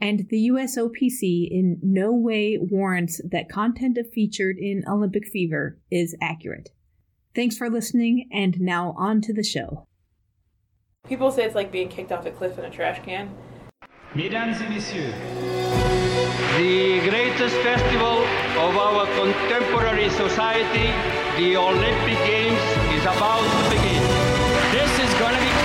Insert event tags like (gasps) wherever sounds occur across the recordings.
and the USOPC in no way warrants that content featured in Olympic Fever is accurate. Thanks for listening, and now on to the show. People say it's like being kicked off a cliff in a trash can. Mesdames et messieurs, the greatest festival of our contemporary society, the Olympic Games, is about to begin. This is going to be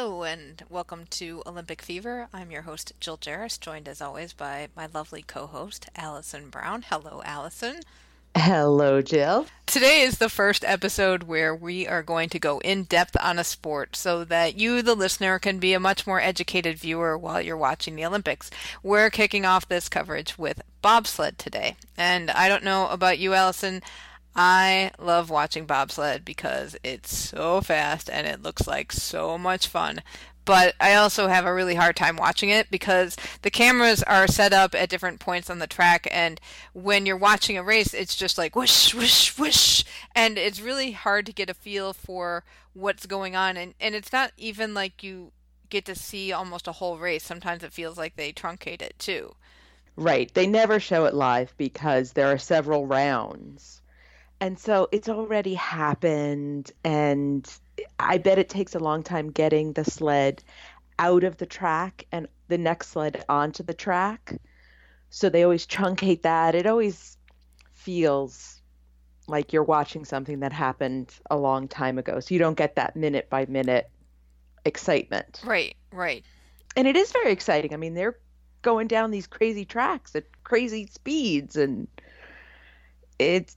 Hello and welcome to Olympic Fever. I'm your host Jill Jaracz, joined as always by my lovely co-host Allison Brown. Hello, Allison. Hello, Jill. Today is the first episode where we are going to go in depth on a sport so that you, the listener, can be a much more educated viewer while you're watching the Olympics. We're kicking off this coverage with bobsled today. And I don't know about you, Allison. I love watching bobsled because it's so fast and it looks like so much fun. But I also have a really hard time watching it because the cameras are set up at different points on the track, and when you're watching a race, it's just like whoosh, whoosh, whoosh, and it's really hard to get a feel for what's going on. And, and it's not even like you get to see almost a whole race. Sometimes it feels like they truncate it too. Right. They never show it live because there are several rounds. And so it's already happened. And I bet it takes a long time getting the sled out of the track and the next sled onto the track. So they always truncate that. It always feels like you're watching something that happened a long time ago. So you don't get that minute by minute excitement. Right, right. and it is very exciting. I mean, they're going down these crazy tracks at crazy speeds, and it's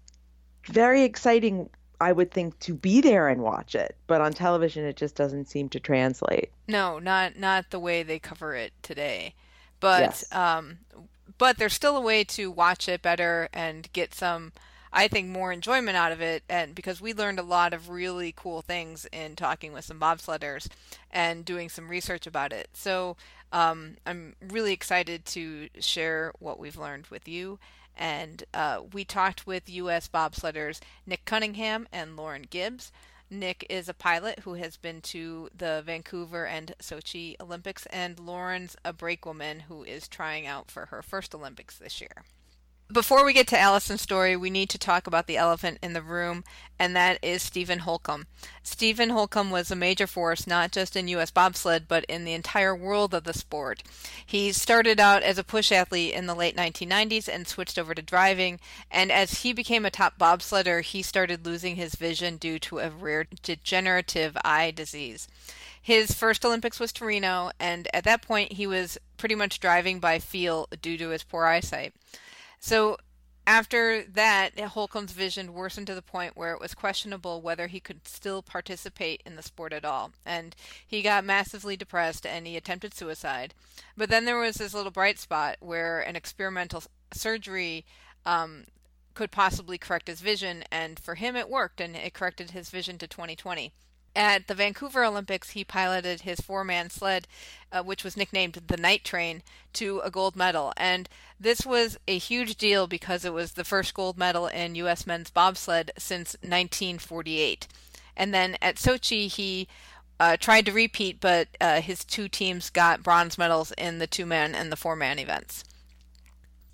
very exciting. I would think to be there and watch it, but on television, it just doesn't seem to translate. No, not not the way they cover it today. But Yes. um but there's still a way to watch it better and get some I think more enjoyment out of it and because we learned a lot of really cool things in talking with some bobsledders and doing some research about it. So um, I'm really excited to share what we've learned with you. And uh, we talked with U.S. bobsledders Nick Cunningham and Lauren Gibbs. Nick is a pilot who has been to the Vancouver and Sochi Olympics, and Lauren's a brakewoman who is trying out for her first Olympics this year. Before we get to Allison's story, we need to talk about the elephant in the room, and that is Stephen Holcomb. Stephen Holcomb was a major force not just in U.S. bobsled, but in the entire world of the sport. He started out as a push athlete in the late 1990s and switched over to driving, and as he became a top bobsledder, he started losing his vision due to a rare degenerative eye disease. His first Olympics was Torino, and at that point, he was pretty much driving by feel due to his poor eyesight. So after that, Holcomb's vision worsened to the point where it was questionable whether he could still participate in the sport at all. And he got massively depressed and he attempted suicide. But then there was this little bright spot where an experimental surgery um, could possibly correct his vision. And for him, it worked and it corrected his vision to 2020. At the Vancouver Olympics, he piloted his four man sled, uh, which was nicknamed the Night Train, to a gold medal. And this was a huge deal because it was the first gold medal in U.S. men's bobsled since 1948. And then at Sochi, he uh, tried to repeat, but uh, his two teams got bronze medals in the two man and the four man events.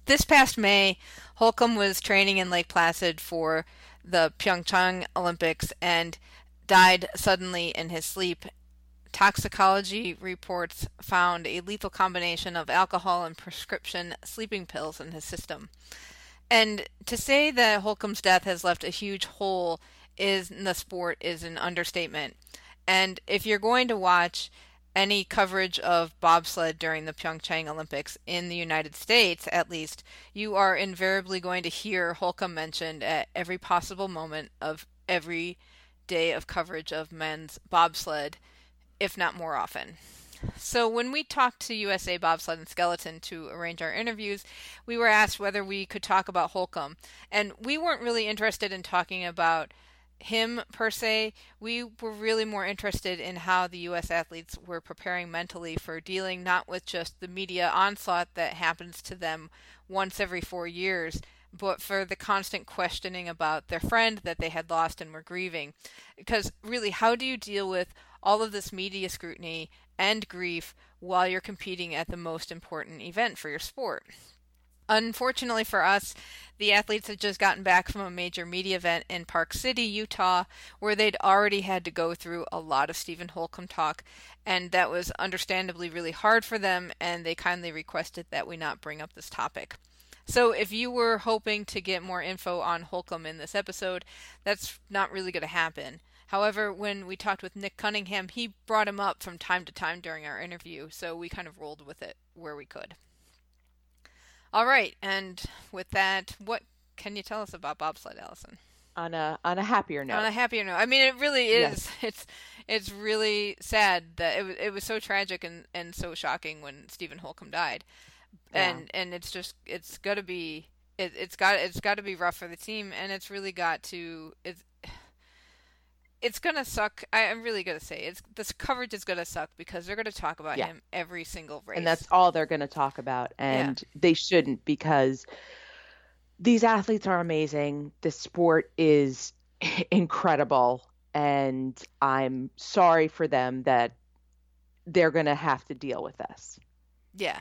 This past May, Holcomb was training in Lake Placid for the Pyeongchang Olympics and died suddenly in his sleep. Toxicology reports found a lethal combination of alcohol and prescription sleeping pills in his system. And to say that Holcomb's death has left a huge hole is in the sport is an understatement. And if you're going to watch any coverage of bobsled during the Pyeongchang Olympics in the United States, at least, you are invariably going to hear Holcomb mentioned at every possible moment of every day of coverage of men's bobsled, if not more often. So, when we talked to USA Bobsled and Skeleton to arrange our interviews, we were asked whether we could talk about Holcomb. And we weren't really interested in talking about him per se. We were really more interested in how the U.S. athletes were preparing mentally for dealing not with just the media onslaught that happens to them once every four years, but for the constant questioning about their friend that they had lost and were grieving. Because really, how do you deal with all of this media scrutiny and grief while you're competing at the most important event for your sport? Unfortunately for us, the athletes had just gotten back from a major media event in Park City, Utah, where they'd already had to go through a lot of Stephen Holcomb talk, and that was understandably really hard for them, and they kindly requested that we not bring up this topic. So, if you were hoping to get more info on Holcomb in this episode, that's not really going to happen. However, when we talked with Nick Cunningham, he brought him up from time to time during our interview, so we kind of rolled with it where we could. All right, and with that, what can you tell us about bobsled, Allison? On a on a happier note. On a happier note. I mean, it really is. Yes. (laughs) It's it's really sad that it was it was so tragic and and so shocking when Stephen Holcomb died, yeah. and and it's just it's got to be it, it's got it's got to be rough for the team, and it's really got to it's it's gonna suck. I, am really gonna say it's this coverage is gonna suck because they're gonna talk about yeah. him every single race, and that's all they're gonna talk about, and yeah. they shouldn't because these athletes are amazing. The sport is (laughs) incredible, and I'm sorry for them that they're gonna have to deal with this. Yeah.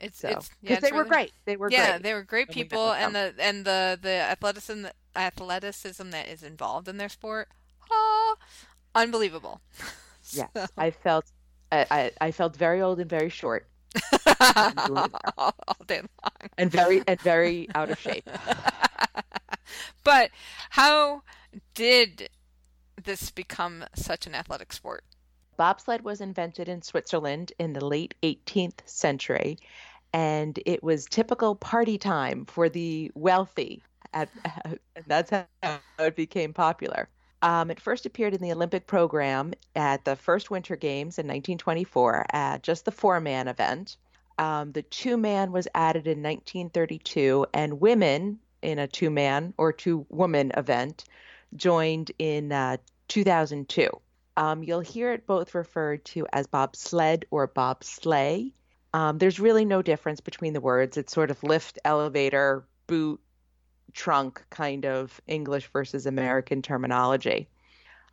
It's so, it's because yeah, they really, were great. They were great yeah, great. they were great people, and the and the the athleticism athleticism that is involved in their sport oh, unbelievable. (laughs) Yes, so. I felt I, I felt very old and very short. (laughs) all, day long. And very and very out of shape. (laughs) but how did this become such an athletic sport? Bobsled was invented in Switzerland in the late 18th century, and it was typical party time for the wealthy. At, (laughs) (laughs) and that's how it became popular. Um, it first appeared in the Olympic program at the first Winter Games in 1924 at just the four man event. Um, the two man was added in 1932, and women in a two man or two woman event joined in uh, 2002. Um, you'll hear it both referred to as bobsled or bobsleigh. Um, there's really no difference between the words. It's sort of lift, elevator, boot, trunk kind of English versus American terminology.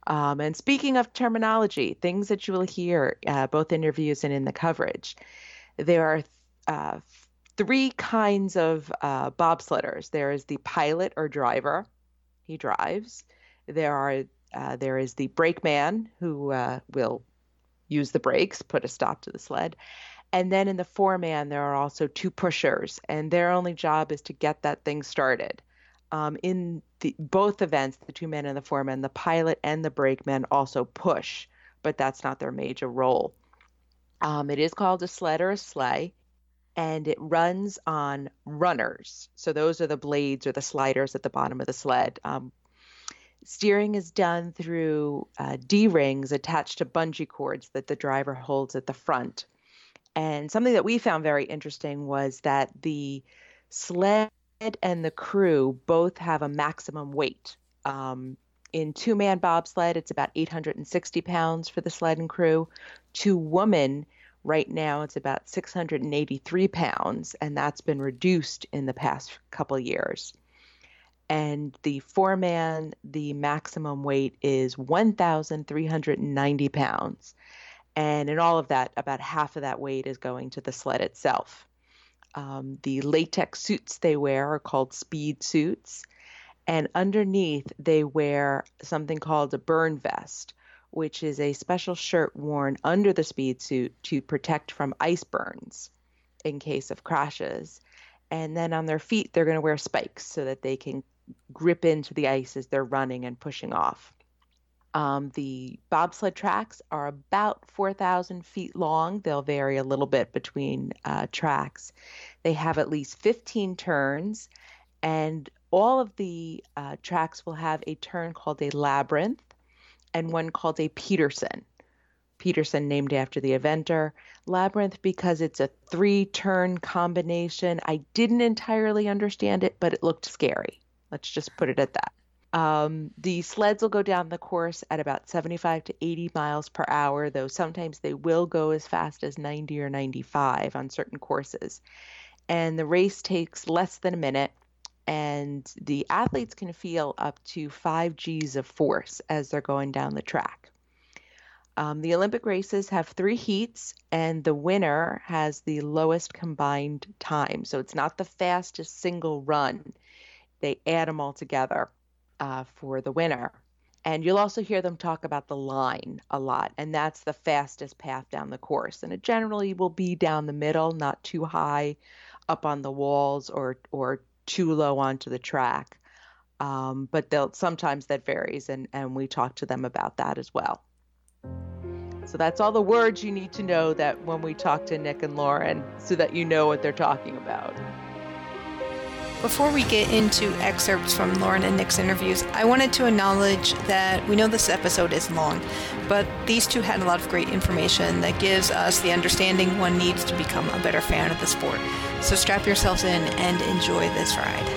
Um, and speaking of terminology, things that you will hear uh, both interviews and in the coverage, there are uh, three kinds of uh, bobsledders. There is the pilot or driver, he drives. There are uh, there is the brakeman who uh, will use the brakes, put a stop to the sled, and then in the four-man, there are also two pushers, and their only job is to get that thing started. Um, in the, both events, the two men and the four-man, the pilot and the brakeman also push, but that's not their major role. Um, it is called a sled or a sleigh, and it runs on runners. So those are the blades or the sliders at the bottom of the sled. Um, steering is done through uh, D rings attached to bungee cords that the driver holds at the front. And something that we found very interesting was that the sled and the crew both have a maximum weight. Um, in two man bobsled, it's about 860 pounds for the sled and crew. Two woman, right now, it's about 683 pounds, and that's been reduced in the past couple years. And the four man, the maximum weight is 1,390 pounds. And in all of that, about half of that weight is going to the sled itself. Um, the latex suits they wear are called speed suits. And underneath, they wear something called a burn vest, which is a special shirt worn under the speed suit to protect from ice burns in case of crashes. And then on their feet, they're going to wear spikes so that they can grip into the ice as they're running and pushing off. Um, the bobsled tracks are about 4,000 feet long. They'll vary a little bit between uh, tracks. They have at least 15 turns, and all of the uh, tracks will have a turn called a labyrinth and one called a Peterson. Peterson named after the inventor. Labyrinth because it's a three turn combination. I didn't entirely understand it, but it looked scary. Let's just put it at that. Um, the sleds will go down the course at about 75 to 80 miles per hour, though sometimes they will go as fast as 90 or 95 on certain courses. And the race takes less than a minute, and the athletes can feel up to 5 G's of force as they're going down the track. Um, the Olympic races have three heats, and the winner has the lowest combined time. So it's not the fastest single run. They add them all together uh, for the winner. And you'll also hear them talk about the line a lot, and that's the fastest path down the course. And it generally will be down the middle, not too high up on the walls or or too low onto the track. Um, but they'll sometimes that varies, and and we talk to them about that as well. So that's all the words you need to know that when we talk to Nick and Lauren so that you know what they're talking about. Before we get into excerpts from Lauren and Nick's interviews, I wanted to acknowledge that we know this episode is long, but these two had a lot of great information that gives us the understanding one needs to become a better fan of the sport. So strap yourselves in and enjoy this ride.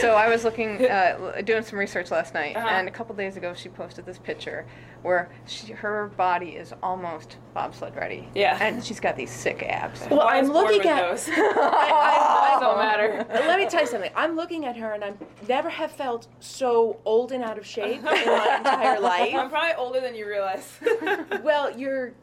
So I was looking, (laughs) uh, doing some research last night, Uh-huh. and a couple days ago she posted this picture where she, her body is almost bobsled ready. Yeah. and she's got these sick abs. Well, Why I'm is Bournemouth looking at. those? (laughs) (laughs) I, It don't matter. I, (laughs) let me tell you something. I'm looking at her, and I never have felt so old and out of shape in my entire life. I'm probably older than you realize. Well, you're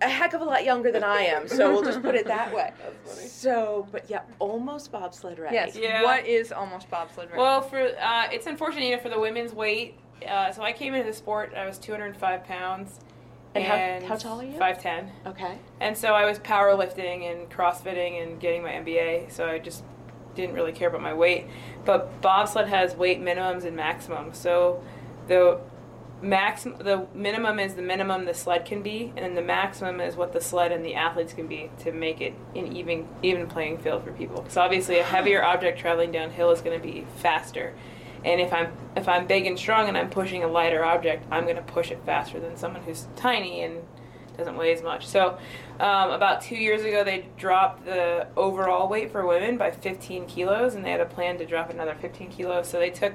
a heck of a lot younger than I am, so we'll just put it that way. That's funny. So, but yeah, almost bobsled ready. Yes. Yeah. What is almost bobsled ready? well, for uh, it's unfortunate you know, for the women's weight. Uh, so I came into the sport. I was 205 pounds. And how- how tall are you? 5'10". Okay. And so I was powerlifting and CrossFitting and getting my MBA. So I just didn't really care about my weight. But bobsled has weight minimums and maximums. So the max the minimum is the minimum the sled can be, and then the maximum is what the sled and the athletes can be to make it an even even playing field for people. So obviously, a heavier object traveling downhill is going to be faster. And if I'm if I'm big and strong and I'm pushing a lighter object, I'm going to push it faster than someone who's tiny and doesn't weigh as much. So, um, about two years ago, they dropped the overall weight for women by 15 kilos, and they had a plan to drop another 15 kilos. So they took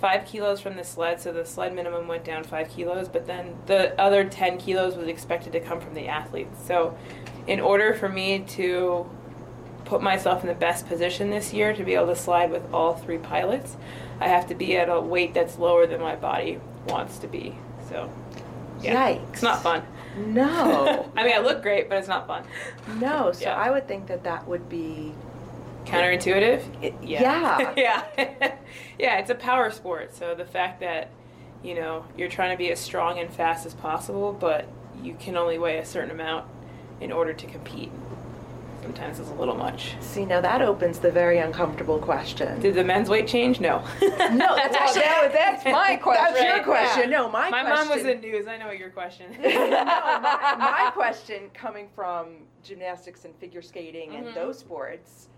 five kilos from the sled, so the sled minimum went down five kilos, but then the other 10 kilos was expected to come from the athletes. So, in order for me to put myself in the best position this year to be able to slide with all three pilots, I have to be at a weight that's lower than my body wants to be. So, yeah, Yikes. it's not fun. No. (laughs) I mean, I look great, but it's not fun. no. So Yeah. I would think that that would be. Counterintuitive? It- Yeah. yeah. (laughs) yeah. yeah, it's a power sport. So the fact that, you know, you're trying to be as strong and fast as possible, but you can only weigh a certain amount in order to compete. Sometimes it's a little much. See, now that opens the very uncomfortable question. Did the men's weight change? No. No, that's (laughs) actually- that's my question. That's your question. yeah. No, my, My question. mom was in news. I know what your question. (laughs) no, my, my question coming from gymnastics and figure skating and Mhm. those sports,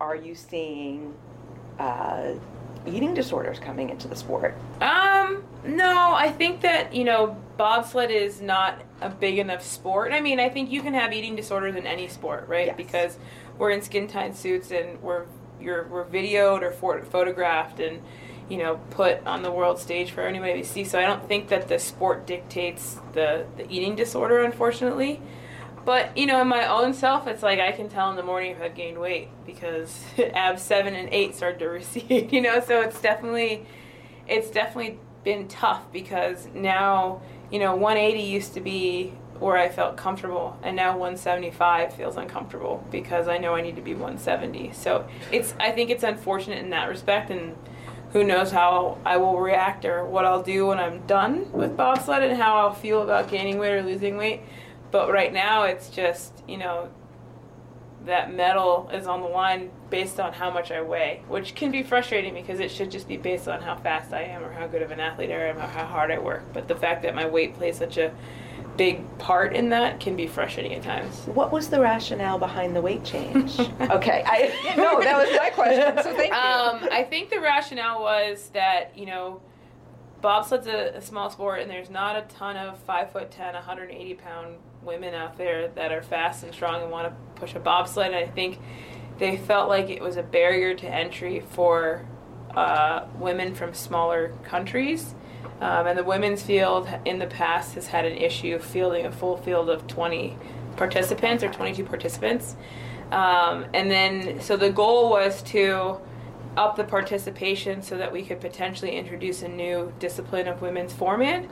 are you seeing uh, eating disorders coming into the sport? Um, no, I think that, you know, bobsled is not a big enough sport. I mean, I think you can have eating disorders in any sport, right? Yes. Because we're in skin tight suits and we're you're we're videoed or for, photographed and you know put on the world stage for anybody to see. So I don't think that the sport dictates the the eating disorder, unfortunately. But you know, in my own self, it's like I can tell in the morning if I've gained weight because (laughs) abs seven and eight start to (laughs) recede. You know, so it's definitely, it's definitely been tough because now you know 180 used to be where I felt comfortable, and now 175 feels uncomfortable because I know I need to be 170. So it's I think it's unfortunate in that respect, and who knows how I will react or what I'll do when I'm done with bobsled and how I'll feel about gaining weight or losing weight. But right now, it's just you know that medal is on the line based on how much I weigh, which can be frustrating because it should just be based on how fast I am or how good of an athlete I am or how hard I work. But the fact that my weight plays such a big part in that can be frustrating at times. What was the rationale behind the weight change? (laughs) okay, I no, that was my question. So thank you. Um, I think the rationale was that you know, bobsled's a, a small sport, and there's not a ton of five foot ten, 180 pound women out there that are fast and strong and want to push a bobsled. And I think they felt like it was a barrier to entry for uh, women from smaller countries. Um, and the women's field in the past has had an issue fielding a full field of 20 participants or 22 participants. Um, and then, so the goal was to up the participation so that we could potentially introduce a new discipline of women's four-man.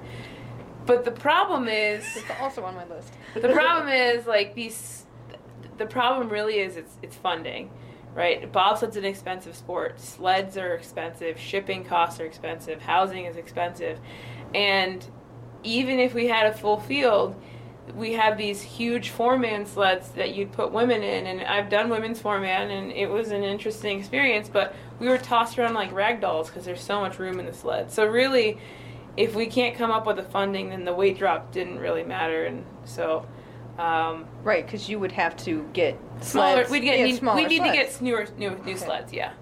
But the problem is, It's also on my list. the problem is like these. The problem really is it's it's funding, right? Bobsled's an expensive sport. Sleds are expensive. Shipping costs are expensive. Housing is expensive, and even if we had a full field, we have these huge four-man sleds that you'd put women in, and I've done women's four-man, and it was an interesting experience. But we were tossed around like rag dolls because there's so much room in the sled. So really, if we can't come up with the funding, then the weight drop didn't really matter, and so. Um, Right, because you would have to get smaller. sleds. We'd get yeah, need, smaller we need to get newer new new sleds. Yeah,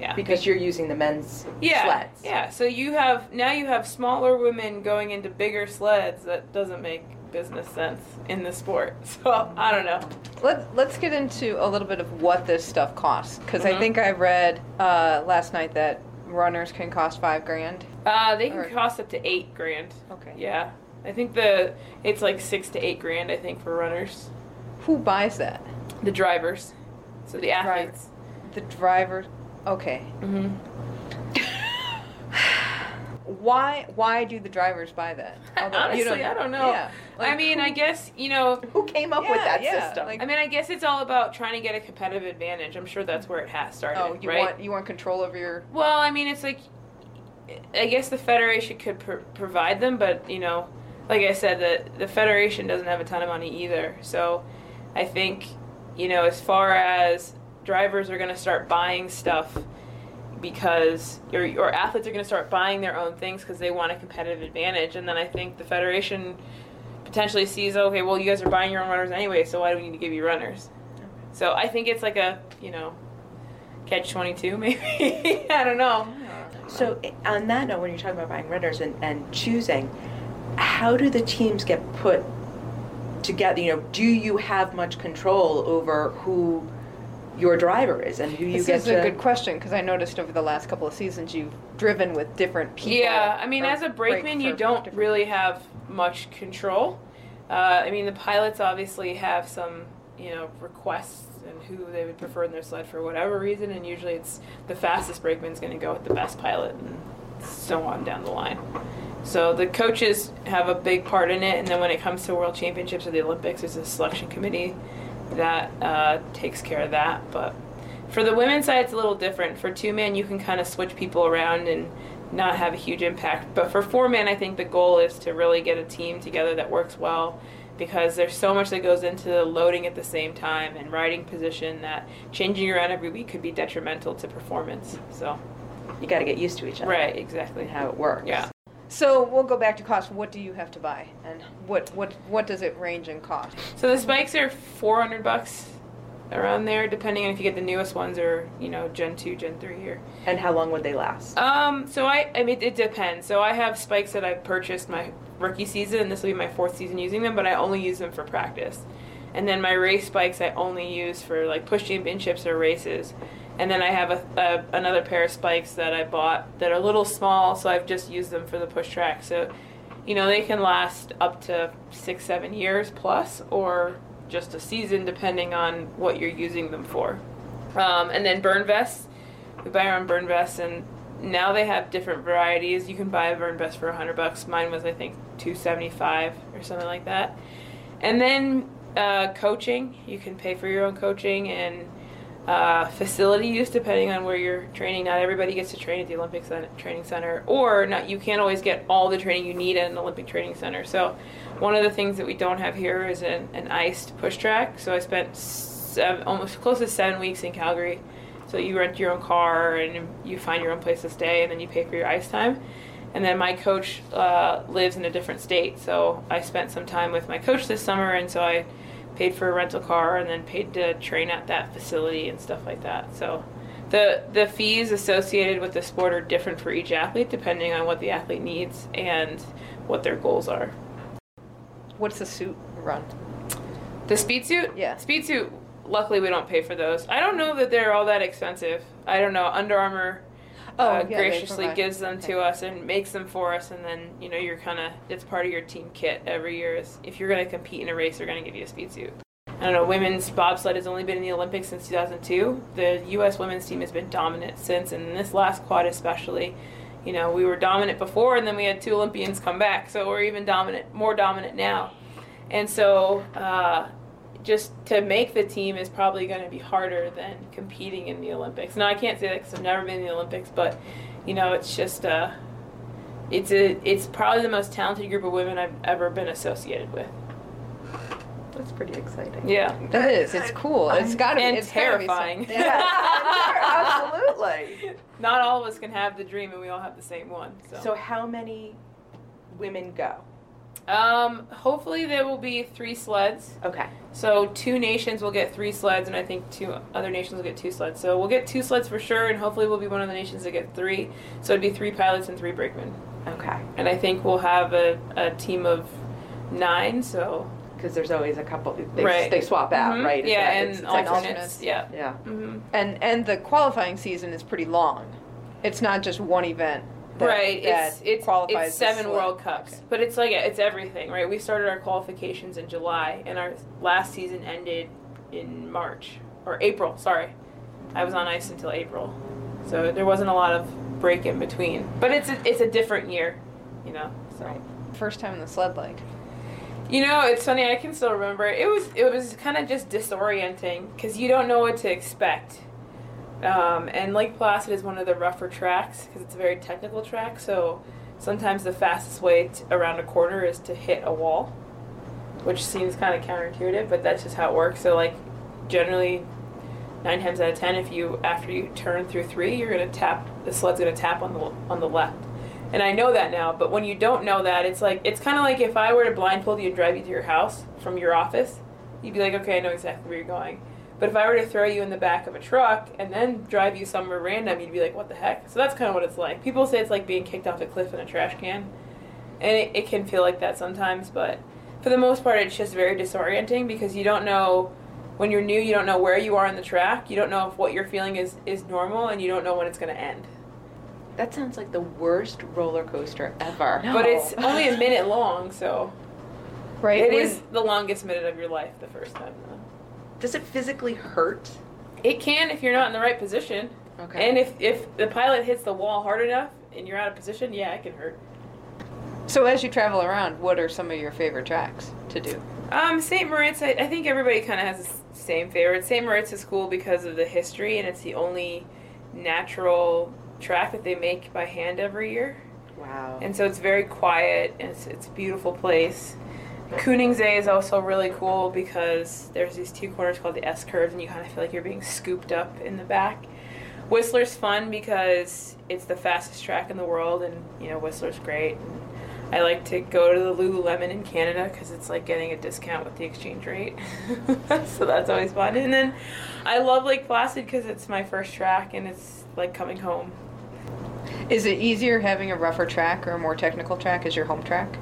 yeah. because you're using the men's yeah, sleds. yeah. So you have now you have smaller women going into bigger sleds. That doesn't make business sense in the sport. (laughs) So I don't know. Let, let's get into a little bit of what this stuff costs because I Mhm. think I read uh, last night that runners can cost five grand. Uh, they can Or- cost up to eight grand. Okay. Yeah, I think the it's like six to eight grand. I think for runners, Who buys that? the drivers, so the athletes. The driver. Okay. hmm (sighs) Why why do the drivers buy that? (laughs) Although you Honestly, I don't know. Yeah. I Like, mean, I guess you know. Who came up with Yeah, that yeah, system? like- I mean, I guess it's all about trying to get a competitive advantage. I'm sure that's where it has started. Oh, you right? want you want control over your. Well, I mean, it's like, I guess the federation could pr- provide them, but you know, like I said, the the federation doesn't have a ton of money either. So, I think, you know, as far as drivers are going to start buying stuff because or, or athletes are going to start buying their own things because they want a competitive advantage, and then I think the federation potentially sees, okay, well, you guys are buying your own runners anyway, so why do we need to give you runners? So I think it's like a, you know, catch 22 (laughs) maybe. I don't know. So on that note, when you're talking about buying runners and, and choosing, how do the teams get put together? You know, do you have much control over who your driver is and who you This get is to? a good question because I noticed over the last couple of seasons you've driven with different people. Yeah, I mean, as a break brakeman, you don't really have much control. Uh, I mean, the pilots obviously have some, you know, requests and who they would prefer in their sled for whatever reason, and usually it's the fastest brakeman's going to go with the best pilot, and so on down the line. So the coaches have a big part in it, and then when it comes to World Championships or the Olympics, there's a selection committee that uh, takes care of that. But for the women's side, it's a little different. For two man, you can kind of switch people around and not have a huge impact. But for four man, I think the goal is to really get a team together that works well because there's so much that goes into loading at the same time and riding position that changing around every week could be detrimental to performance. So, you got to get used to each other. right, exactly. And how it works. Yeah. So we'll go back to cost. What do you have to buy, and what what what does it range in cost? So the spikes are 400 bucks around there, depending on if you get the newest ones or you know Gen two, Gen three here. And how long would they last? Um, so I, I mean, it depends. So I have spikes that I purchased my rookie season, and this will be my fourth season using them, but I only use them for practice. And then my race spikes I only use for like push championships or races. And then I have a, a another pair of spikes that I bought that are a little small, so I've just used them for the push track. So, you know, they can last up to six, seven years plus, or just a season, depending on what you're using them for. Um, and then burn vests we buy our own burn vests and now they have different varieties you can buy a burn vest for 100 bucks mine was i think 275 or something like that And then uh, coaching, you can pay for your own coaching and uh, facility use depending on where you're training. Not everybody gets to train at the Olympic Training Center, or not. You can't always get all the training you need at an Olympic Training Center. So, one of the things that we don't have here is an, an iced push track. So I spent seven, almost close to seven weeks in Calgary. So you rent your own car and you find your own place to stay, and then you pay for your ice time. And then my coach uh, lives in a different state, so I spent some time with my coach this summer, and so I paid for a rental car and then paid to train at that facility and stuff like that. So the the fees associated with the sport are different for each athlete depending on what the athlete needs and what their goals are. What's the suit run? The speed suit? Yeah. Speed suit, luckily we don't pay for those. I don't know that they're all that expensive. I don't know. Under Armour Oh, uh, yeah, graciously gives them okay. to us and makes them for us and then, you know, you're kind of, it's part of your team kit every year. Is if you're going to compete in a race, they're going to give you a speed suit. I don't know, women's bobsled has only been in the Olympics since 2002. The U.S. women's team has been dominant since, and this last quad especially. You know, we were dominant before, and then we had two Olympians come back, so we're even dominant, more dominant now. And so, uh, just to make the team is probably going to be harder than competing in the Olympics. Now, I can't say that because I've never been in the Olympics, but you know, it's just uh, it's a it's probably the most talented group of women I've ever been associated with. That's pretty exciting. Yeah, That is. It's cool. It's got to be. and it's be some- terrifying. Yeah, (laughs) absolutely. Not all of us can have the dream, and we all have the same one. So, So how many women go? Um, hopefully there will be three sleds. Okay. So two nations will get three sleds, and I think two other nations will get two sleds. So we'll get two sleds for sure, and hopefully we'll be one of the nations that get three. So it'd be three pilots and three brakemen. Okay. And I think we'll have a, a team of nine. So Because there's always a couple. They, Right. they swap out, Mhm. right? Yeah, that- and it's- it's like alternates. alternates. Yeah. Yeah. hmm And and the qualifying season is pretty long. It's not just one event. That- right. that It's it's qualifies it's seven. World Cups, Okay. but it's like it's everything, right? We started our qualifications in July, and our last season ended in March or April. Sorry, I was on ice until April, so there wasn't a lot of break in between. But it's a, it's a different year, you know. So. Right. First time in the sled leg. You know, it's funny. I can still remember. It was it was kind of just disorienting because you don't know what to expect. Um, and Lake Placid is one of the rougher tracks because it's a very technical track. So sometimes the fastest way t- around a corner is to hit a wall, which seems kind of counterintuitive, but that's just how it works. So like generally, nine times out of ten, if you after you turn through three, you're gonna tap the sled's gonna tap on the on the left. And I know that now, but when you don't know that, it's like it's kind of like if I were to blindfold you and drive you to your house from your office, you'd be like, okay, I know exactly where you're going. But if I were to throw you in the back of a truck and then drive you somewhere random, you'd be like, what the heck? So that's kind of what it's like. People say it's like being kicked off a cliff in a trash can, and it, it can feel like that sometimes. But for the most part, it's just very disorienting because you don't know when you're new, you don't know where you are in the track. You don't know if what you're feeling is is normal, and you don't know when it's going to end. That sounds like the worst roller coaster ever. No. But it's only a minute long, so Right. it when- is the longest minute of your life the first time. Though. Does it physically hurt? It can if you're not in the right position, Okay. and if if the pilot hits the wall hard enough and you're out of position, yeah, it can hurt. So as you travel around, what are some of your favorite tracks to do? Um, St. Moritz, I, I think everybody kind of has the same favorite. St. Moritz is cool because of the history, and it's the only natural track that they make by hand every year. wow. And so it's very quiet, and it's, it's a beautiful place. Königssee is also really cool because there's these two corners called the S curves, and you kind of feel like you're being scooped up in the back. Whistler's fun because it's the fastest track in the world, and you know Whistler's great. And I like to go to the Lululemon in Canada because it's like getting a discount with the exchange rate, (laughs) so that's always fun. And then I love Lake Placid because it's my first track, and it's like coming home. Is it easier having a rougher track or a more technical track as your home track?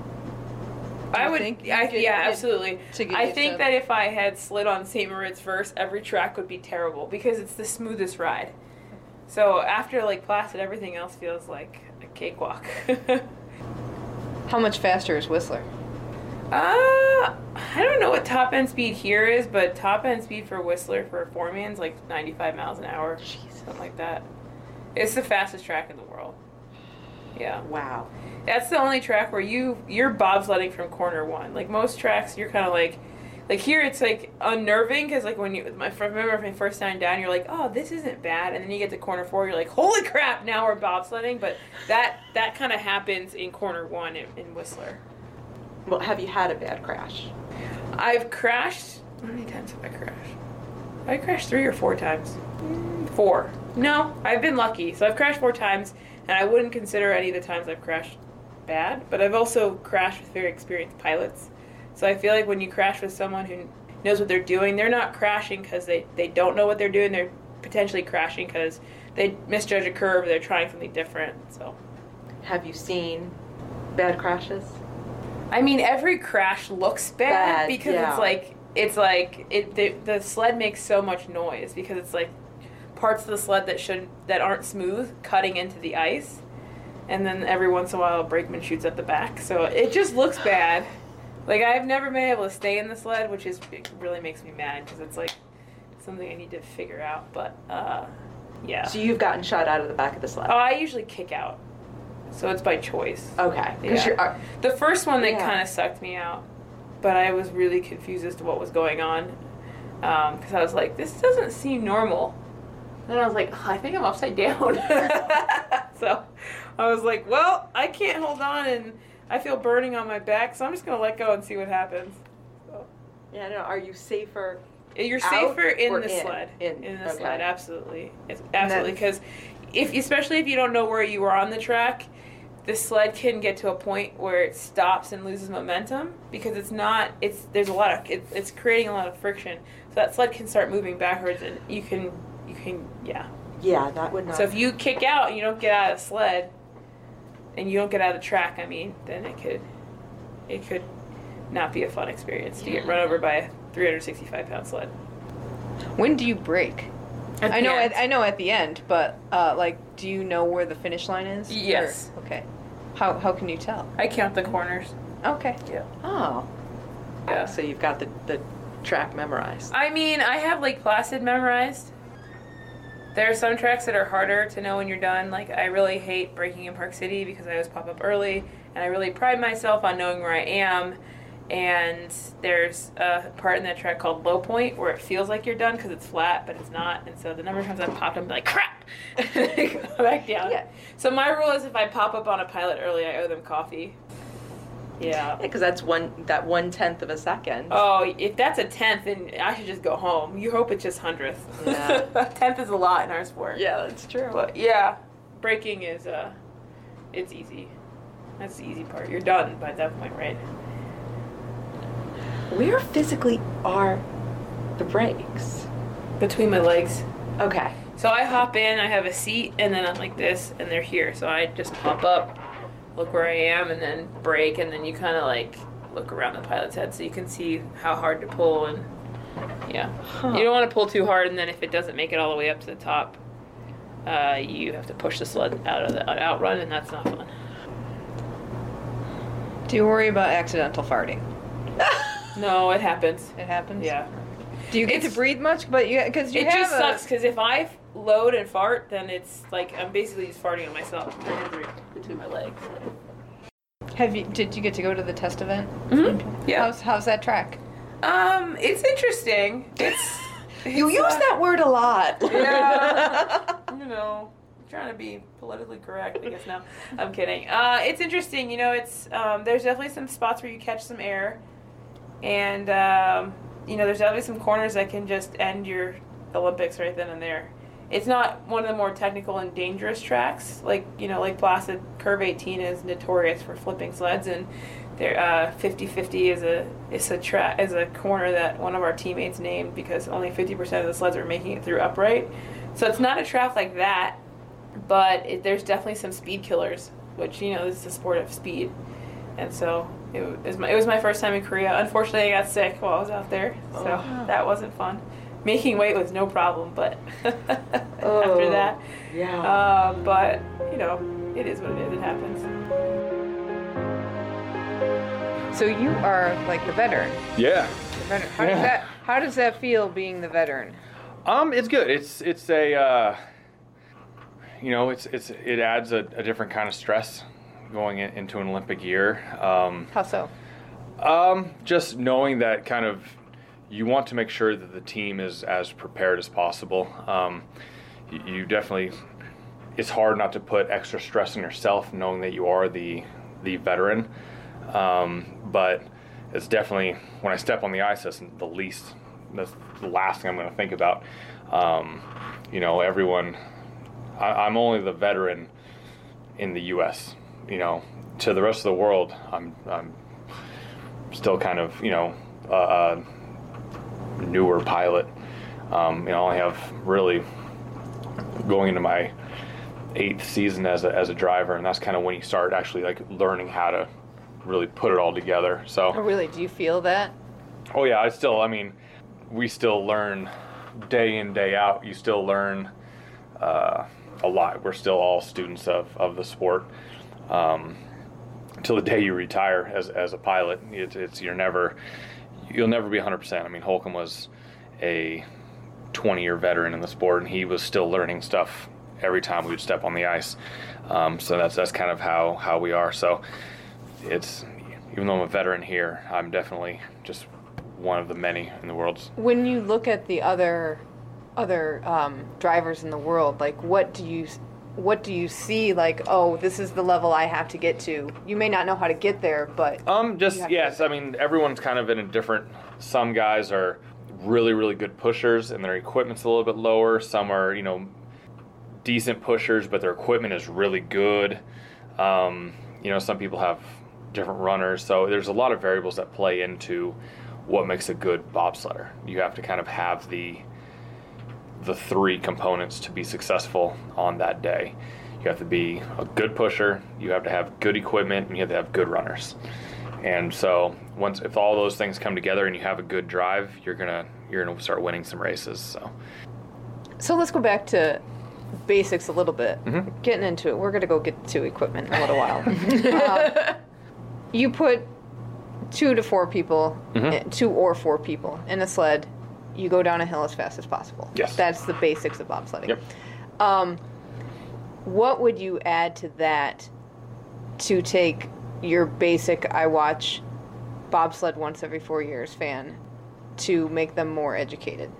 I would, think I, could yeah, get- absolutely. get I think to- that if I had slid on St. Moritz first, every track would be terrible because it's the smoothest ride. So after Lake Placid, everything else feels like a cakewalk. uh, (laughs) How much faster is Whistler? I don't know what top end speed here is, but top end speed for Whistler for a four man's like 95 miles an hour, something like that. It's the fastest track in the world. Yeah. Wow. That's the only track where you you're bobsledding from corner one. Like most tracks, you're kind of like, like here it's like unnerving because like when you my remember my first time down, you're like, oh this isn't bad, and then you get to corner four, you're like, holy crap, now we're bobsledding. But that that kind of happens in corner one in, in Whistler. Well, have you had a bad crash? I've crashed. How many times have I crashed? I crashed three or four times. Mm, Four. No, I've been lucky. So I've crashed four times, and I wouldn't consider any of the times I've crashed bad. But I've also crashed with very experienced pilots. So I feel like when you crash with someone who knows what they're doing, they're not crashing because they, they don't know what they're doing. They're potentially crashing because they misjudge a curve. They're trying something different. So. Have you seen bad crashes? I mean, every crash looks bad, Bad, because yeah. it's like it's like it the, the sled makes so much noise because it's like parts of the sled that should that aren't smooth cutting into the ice, and then every once in a while a brakeman shoots at the back, so it just looks bad. Like I've never been able to stay in the sled, which is really makes me mad because it's like something I need to figure out. But uh, yeah. So you've gotten shot out of the back of the sled. Oh, I usually kick out, so it's by choice. okay. Because Yeah. you're. uh, The first one that Yeah. kind of sucked me out, but I was really confused as to what was going on because I was like, this doesn't seem normal. And I was like, "Oh, I think I'm upside down. (laughs) so I was like, well, I can't hold on and I feel burning on my back, so I'm just going to let go and see what happens. So, yeah. No. Are you safer? you're safer in the in? sled. In, in the okay. sled, absolutely. It's absolutely because if especially if you don't know where you are on the track, the sled can get to a point where it stops and loses momentum because it's not it's there's a lot of it, it's creating a lot of friction. So that sled can start moving backwards and you can you can yeah. Yeah, that would not. So if you kick out and you don't get out of the sled and you don't get out of the track, I mean, then it could it could not be a fun experience to get run over by a 365 pound sled. When do you brake? At I know. end. At, I know at the end, but uh, like, do you know where the finish line is? Or- Yes. okay. How how can you tell? I count the corners. Okay. Yeah. oh. Yeah. So you've got the the track memorized. I mean, I have Lake Placid memorized. There are some tracks that are harder to know when you're done. Like, I really hate braking in Park City because I always pop up early, and I really pride myself on knowing where I am. And there's a part in that track called Low Point where it feels like you're done because it's flat, but it's not. And so the number of times I've popped up, I'm like, crap! and (laughs) I go back down. Yeah. So my rule is if I pop up on a pilot early, I owe them coffee. Yeah. Because that's one that one tenth of a second. Oh, if that's a tenth, then I should just go home. You hope it's just hundredth. Yeah. (laughs) tenth is a lot in our sport. yeah, that's true. But yeah, braking is uh, it's easy. That's the easy part. You're done by that point, right? Where physically are the brakes? Between my legs. Okay. So I hop in. I have a seat, and then I'm like this, and they're here. So I just pop up, look where I am, and then brake, and then you kind of like look around the pilot's head so you can see how hard to pull and yeah. You don't want to pull too hard, and then if it doesn't make it all the way up to the top, uh, you have to push the sled out of the outrun, and that's not fun. Do you worry about accidental farting? (laughs) No, it happens. It happens. Yeah. Do you get It's- to breathe much? But you because you it just a, sucks because if I load and fart, then it's like I'm basically just farting on myself between my legs. Have you? Did you get to go to the test event? Mm-hmm. Yeah. How's how's that track? Um, it's interesting. It's (laughs) You use uh, that word a lot. (laughs) Yeah. (laughs) you know, I'm trying to be politically correct, I guess now. I'm kidding. Uh, it's interesting, you know, it's um, there's definitely some spots where you catch some air. And um, you know, there's definitely some corners that can just end your Olympics right then and there. It's not one of the more technical and dangerous tracks. Like, you know, Lake Placid Curve 18 is notorious for flipping sleds and there uh 50-50 is a is a track is a corner that one of our teammates named because only 50% of the sleds are making it through upright. So it's not a track like that, but it, there's definitely some speed killers, which you know this is a sport of speed, and so it was my it was my first time in Korea. Unfortunately, I got sick while I was out there, so that wasn't fun. Making weight was no problem, but Oh, (laughs) after that, Yeah. uh, but you know, it is what it is. It happens. So you are like the veteran. Yeah. The veteran. How does that How does that feel being the veteran? Um, it's good. It's it's a uh, you know, it's it's it adds a, a different kind of stress going in, into an Olympic year. Um, How so? um, just knowing that kind of you want to make sure that the team is as prepared as possible. Um, you, definitely, it's hard not to put extra stress on yourself knowing that you are the the veteran. Um, but it's definitely when I step on the ice, that's the least, that's the last thing I'm going to think about. Um, you know, everyone, I, I'm only the veteran in the U.S. You know, to the rest of the world, I'm I'm still kind of you know a, a newer pilot. Um, you know, I have really going into my eighth season as a, as a driver, and that's kind of when you start actually like learning how to really put it all together. So, Oh, really? Do you feel that? oh yeah, I still, I mean, we still learn day in day out. You still learn uh, a lot. We're still all students of, of the sport. Um, until the day you retire as, as a pilot, it's, it's you're never you'll never be 100%. I mean, Holcomb was a 20 year veteran in the sport, and he was still learning stuff every time we would step on the ice. Um, so that's that's kind of how how we are. So it's even though I'm a veteran here, I'm definitely just one of the many in the world. When you look at the other other um, drivers in the world, like what do you what do you see? Like, oh, this is the level I have to get to. You may not know how to get there, but Um, just You have to yes. I mean, everyone's kind of in a different. Some guys are really, really good pushers, and their equipment's a little bit lower. Some are, you know, decent pushers, but their equipment is really good. Um, you know, some people have different runners, so there's a lot of variables that play into what makes a good bobsledder. You have to kind of have the the three components to be successful on that day. You have to be a good pusher, you have to have good equipment, and you have to have good runners. And so once if all those things come together and you have a good drive, you're gonna you're gonna start winning some races. So so let's go back to basics a little bit. Mhm. Getting into it, we're gonna go get to equipment in a little while. (laughs) Uh, you put two to four people, Mhm. eh, two or four people in a sled. You go down a hill as fast as possible. Yes. That's the basics of bobsledding. Yep. Um, what would you add to that to take your basic I watch bobsled once every four years fan to make them more educated?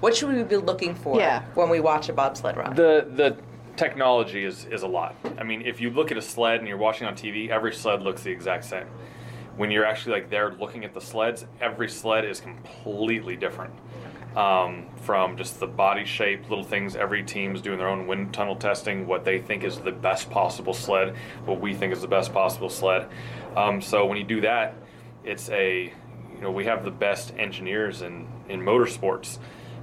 What should we be looking for Yeah. when we watch a bobsled run? the the technology is is a lot. I mean, if you look at a sled and you're watching on TV, every sled looks the exact same. When you're actually like there looking at the sleds, every sled is completely different. Um, from just the body shape, little things. Every team's doing their own wind tunnel testing, what they think is the best possible sled, what we think is the best possible sled. Um, so when you do that, it's a, you know, we have the best engineers in in motorsports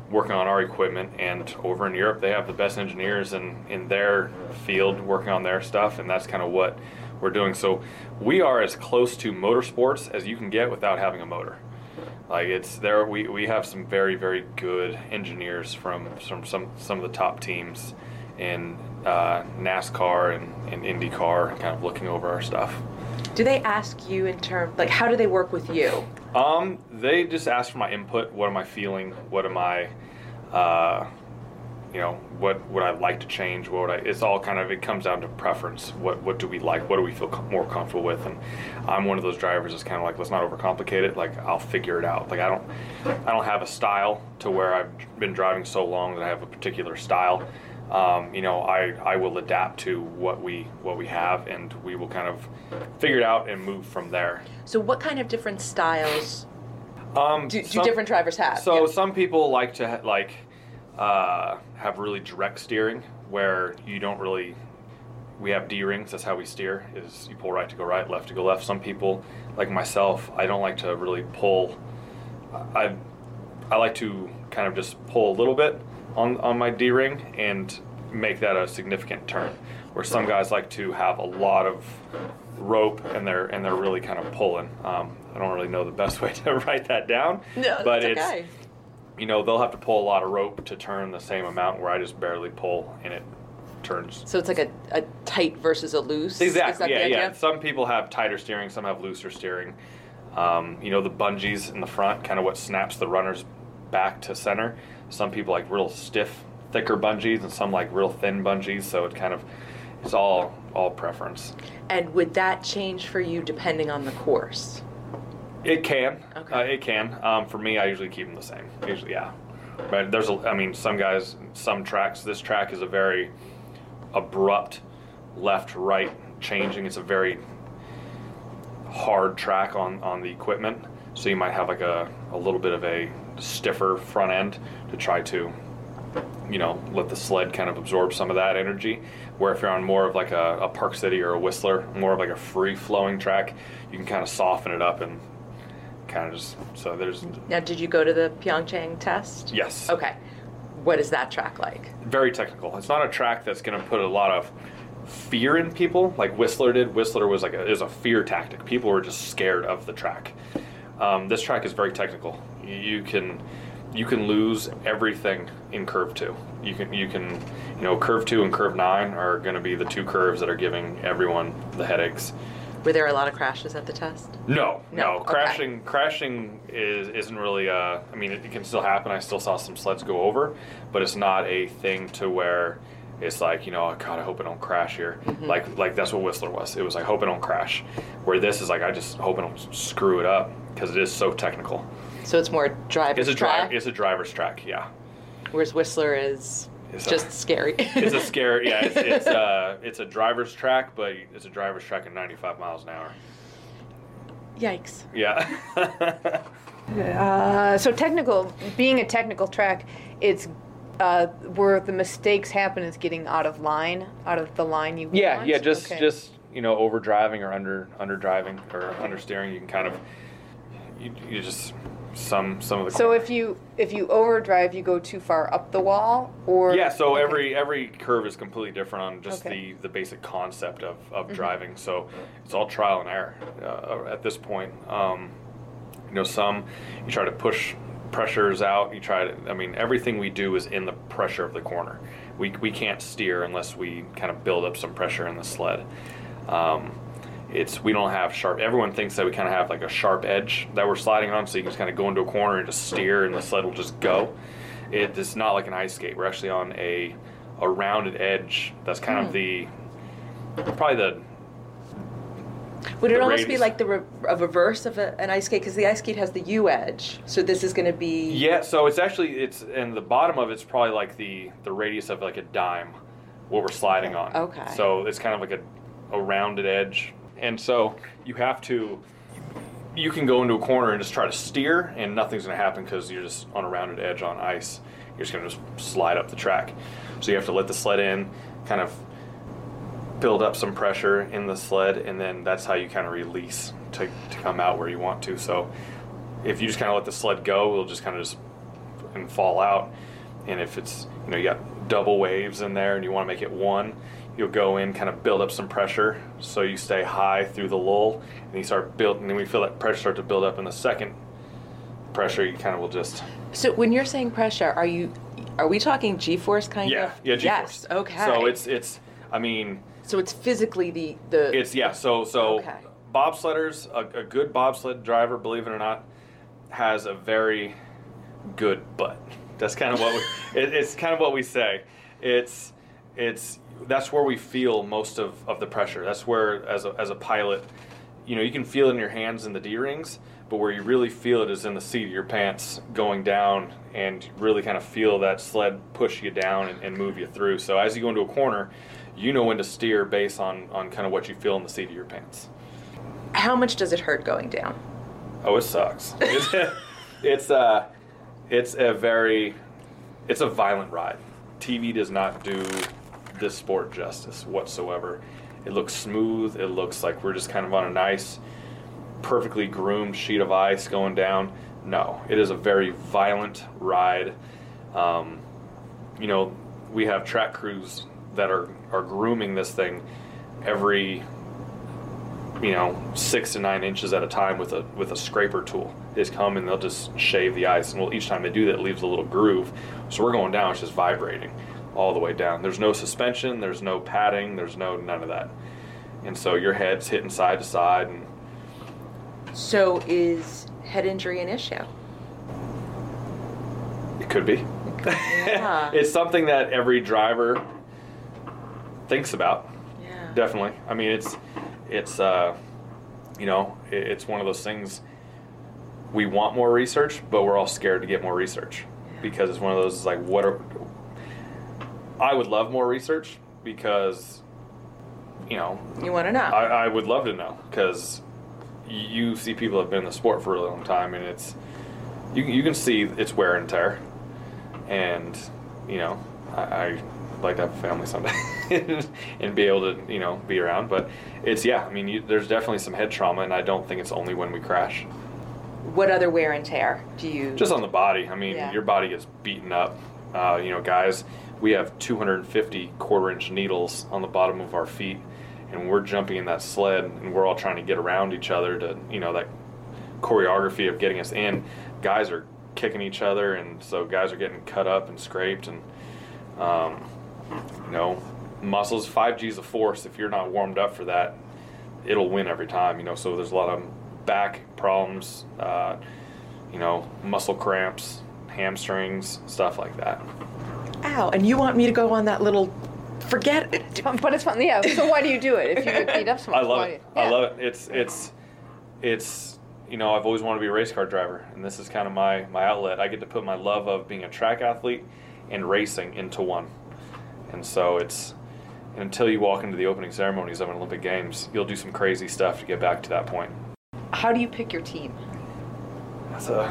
working on our equipment and over in Europe they have the best engineers in, in their field working on their stuff and that's kind of what we're doing so we are as close to motorsports as you can get without having a motor like it's there we, we have some very very good engineers from from some some of the top teams in uh, NASCAR and, and IndyCar kind of looking over our stuff Do they ask you in terms, like, how do they work with you? Um, they just ask for my input. What am I feeling? What am I, uh, you know, what would I like to change? What would I? It's all kind of it comes down to preference. What what do we like? What do we feel com- more comfortable with? And I'm one of those drivers that's kind of like let's not overcomplicate it. Like I'll figure it out. Like I don't I don't have a style to where I've been driving so long that I have a particular style. Um, you know, I, I will adapt to what we what we have, and we will kind of figure it out and move from there. So, what kind of different styles Um, do, do some- different drivers have? So Yeah. some people like to ha- like uh, have really direct steering, where you don't really. We have D rings. That's how we steer. Is you pull right to go right, left to go left. Some people, like myself, I don't like to really pull. I I like to kind of just pull a little bit on on my D ring and make that a significant turn. Where some guys like to have a lot of rope and they're and they're really kind of pulling. Um, I don't really know the best (laughs) way to write that down, No, but it's okay. You know they'll have to pull a lot of rope to turn the same amount where I just barely pull and it turns. So it's like a, a tight versus a loose. Exactly. Yeah, yeah. Some people have tighter steering, some have looser steering. Um, you know, the bungees in the front, kind of what snaps the runners back to center. Some people like real stiff thicker bungees and some like real thin bungees. So it kind of it's all all preference. And would that change for you depending on the course? It can. Okay. Uh, it can. Um, for me, I usually keep them the same. Usually, yeah. But there's, a, I mean, some guys, some tracks. This track is a very abrupt left right changing. It's a very hard track on on the equipment, so you might have like a a little bit of a stiffer front end to try to, you know, let the sled kind of absorb some of that energy. Where if you're on more of like a, a Park City or a Whistler, more of like a free flowing track, you can kind of soften it up and kind of just so there's Now, did you go to the Pyeongchang test? yes Okay. What is that track like? very technical. It's not a track that's going to put a lot of fear in people like Whistler did. Whistler was like a, is a fear tactic. People were just scared of the track. Um, this track is very technical. You- You can you can lose everything in curve two. You can you can you know curve two and curve nine are going to be the two curves that are giving everyone the headaches. Were there a lot of crashes at the test? No, No, no, okay. crashing crashing is isn't really. Uh, I mean, it, it can still happen. I still saw some sleds go over, but it's not a thing to where it's like you know, oh, God, I hope I don't crash here. Mm-hmm. Like like that's what Whistler was. It was like hope I don't crash. Where this is like I just hope I don't screw it up because it is so technical. So it's more driver's It's a track, drive. It's a driver's track. Yeah. whereas Whistler is It's a- just scary. It's a scary. Yeah. It's it's, (laughs) uh, it's a driver's track, but it's a driver's track at 95 miles an hour. Yikes. Yeah. (laughs) Uh, so technical, being a technical track, it's uh, where the mistakes happen is getting out of line, out of the line you Yeah, want. yeah, just Okay. just you know, over driving or under under driving or under steering, you can kind of you, you just some some of the So if you if you overdrive, you go too far up the wall, or yeah, so okay. every every curve is completely different on just Okay. Mm-hmm. the the basic concept of of driving. So it's all trial and error uh, at this point. Um, you know, some you try to push pressures out. You try to. I mean, everything we do is in the pressure of the corner. We we can't steer unless we kind of build up some pressure in the sled. Um, it's we don't have sharp. Everyone thinks that we kind of have like a sharp edge that we're sliding on, so you can just kind of go into a corner and just steer, and the sled will just go. It is not like an ice skate. We're actually on a a rounded edge. That's kind of hmm. the probably the Would it The almost be like the re- a reverse of a, an ice skate? Because the ice skate has the U edge. So this is going to be. Yeah, so it's actually it's and the bottom of it's probably like the the radius of like a dime, what we're sliding on. Okay. So it's kind of like a a rounded edge, and so you have to. You can go into a corner and just try to steer, and nothing's going to happen because you're just on a rounded edge on ice. You're just going to just slide up the track. So you have to let the sled in, kind of build up some pressure in the sled, and then that's how you kind of release to, to come out where you want to. So if you just kind of let the sled go, it'll just kind of just and fall out. And if it's you know you got double waves in there and you want to make it one, you'll go in, kind of build up some pressure so you stay high through the lull, and you start build, and then we feel that pressure start to build up in the second pressure. You kind of will just So when you're saying pressure, are you are we talking G-force kind yeah of? yeah G-force. Yes. Okay. So it's it's I mean so it's physically the the. It's yeah. So so Okay. bobsledders, a, a good bobsled driver, believe it or not, has a very good butt. That's kind of what we. (laughs) It, it's kind of what we say. It's it's that's where we feel most of, of the pressure. That's where as a as a pilot, you know, you can feel it in your hands in the D rings, but where you really feel it is in the seat of your pants going down and really kind of feel that sled push you down and, and move you through. So as you go into a corner, you know when to steer based on, on kind of what you feel in the seat of your pants. How much does it hurt going down? Oh, it sucks. (laughs) It's it's uh it's a very it's a violent ride. TV does not do this sport justice whatsoever. It looks smooth. It looks like we're just kind of on a nice, perfectly groomed sheet of ice going down. No, it is a very violent ride. Um, you know, we have track crews that are, are grooming this thing every you know six to nine inches at a time with a with a scraper tool. They just come and they'll just shave the ice, and well, each time they do that, it leaves a little groove. So we're going down, it's just vibrating all the way down. There's no suspension, there's no padding, there's no none of that, and so your head's hitting side to side, and So is head injury an issue? it could be. Yeah. (laughs) it's something that every driver thinks about. Yeah. Definitely. I mean, it's it's uh, you know, it's one of those things. We want more research, but we're all scared to get more research because it's one of those like what are. I would love more research because, you know, You want to know? I, I would love to know because you see people have been in the sport for a really long time, and it's you, you can see its wear and tear, and you know I, I like to have a family someday (laughs) and be able to you know be around. But it's yeah, I mean you, there's definitely some head trauma, and I don't think it's only when we crash. what other wear and tear do you? Just on the body. I mean, Yeah. your body gets beaten up. Uh, you know, guys, we have 250 quarter inch needles on the bottom of our feet, and we're jumping in that sled, and we're all trying to get around each other to, you know, that choreography of getting us in. Guys are kicking each other, and so guys are getting cut up and scraped, and, um, you know, muscles, 5G's of force. If you're not warmed up for that, it'll win every time, you know, so there's a lot of back problems, uh, you know, muscle cramps, hamstrings, stuff like that. Ow! And you want me to go on that little? Forget it. (laughs) But it's fun. Yeah. So why do you do it if you get (laughs) beat up so much? I love it. do you- I love it. It's it's it's you know I've always wanted to be a race car driver, and this is kind of my my outlet. I get to put my love of being a track athlete and racing into one, and so it's and until you walk into the opening ceremonies of an Olympic Games, you'll do some crazy stuff to get back to that point. How do you pick your team? That's a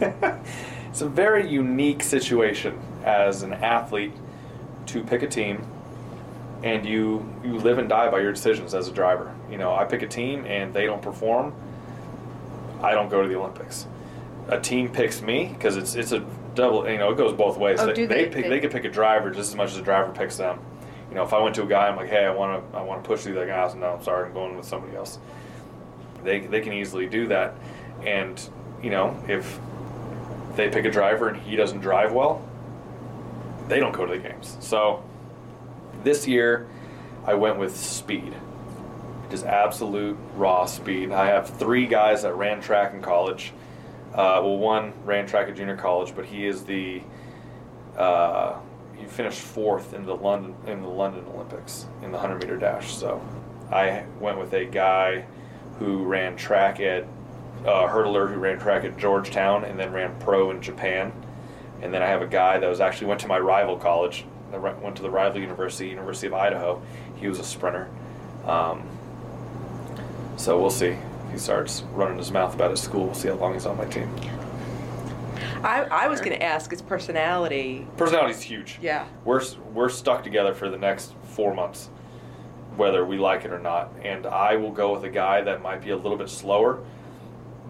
(laughs) it's a very unique situation as an athlete to pick a team and you you live and die by your decisions as a driver. You know, I pick a team and they don't perform, I don't go to the Olympics. A team picks me because it's it's a double. You know, it goes both ways. Oh, they, do they they? pick They- they could pick a driver just as much as a driver picks them. You know, if I went to a guy, I'm like, hey, I want to I want to push through that guy. No, I'm sorry, I'm going with somebody else. They they can easily do that, and you know if they pick a driver and he doesn't drive well, they don't go to the games. So this year, I went with speed. Just absolute raw speed. I have three guys that ran track in college. Uh, well, one ran track at junior college, but he is the uh, he finished fourth in the London in the London Olympics in the hundred meter dash. So I went with a guy who ran track at uh, hurdler who ran track at Georgetown and then ran pro in Japan. And then I have a guy that was actually went to my rival college. That went to the rival university, University of Idaho. He was a sprinter. Um, so we'll see. He starts running his mouth about his school. We'll see how long he's on my team. I, I was going to ask his personality. Personality's huge. Yeah. We're we're stuck together for the next four months, whether we like it or not. And I will go with a guy that might be a little bit slower,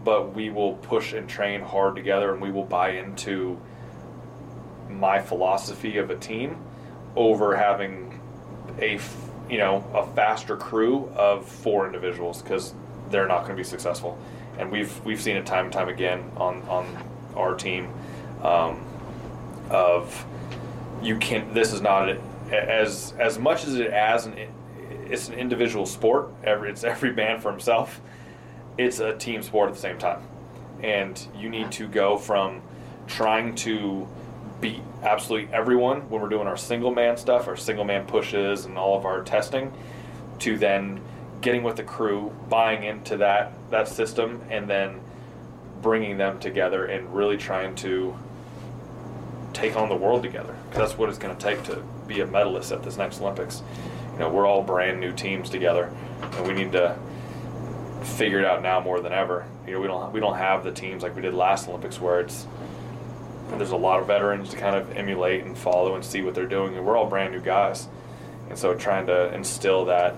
but we will push and train hard together, and we will buy into my philosophy of a team over having a you know a faster crew of four individuals because they're not going to be successful. And we've we've seen it time and time again on on our team. Um, of you can't this is not as as much as it as an it's an individual sport every it's every man for himself it's a team sport at the same time and you need to go from trying to beat absolutely everyone when we're doing our single man stuff our single man pushes and all of our testing to then getting with the crew buying into that that system and then bringing them together and really trying to take on the world together. 'Cause that's what it's going to take to be a medalist at this next Olympics. You know, we're all brand new teams together, and we need to figure it out now more than ever. You know, we don't we don't have the teams like we did last Olympics where it's there's a lot of veterans to kind of emulate and follow and see what they're doing, and we're all brand new guys. And so, trying to instill that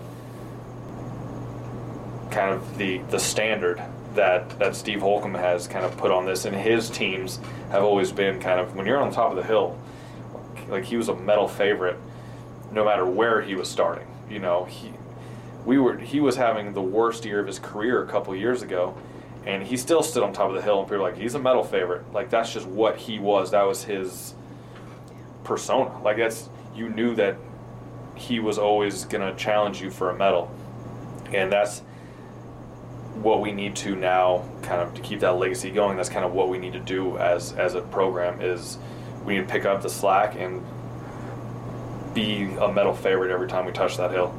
kind of the the standard that that Steve Holcomb has kind of put on this, and his teams have always been kind of when you're on top of the hill, like he was a medal favorite, no matter where he was starting. You know, he we were he was having the worst year of his career a couple years ago, and he still stood on top of the hill, and people were like he's a medal favorite. Like that's just what he was. That was his persona. Like that's you knew that he was always gonna challenge you for a medal, and that's what we need to now kind of to keep that legacy going. That's kind of what we need to do as as a program is we need to pick up the slack and be a medal favorite every time we touch that hill.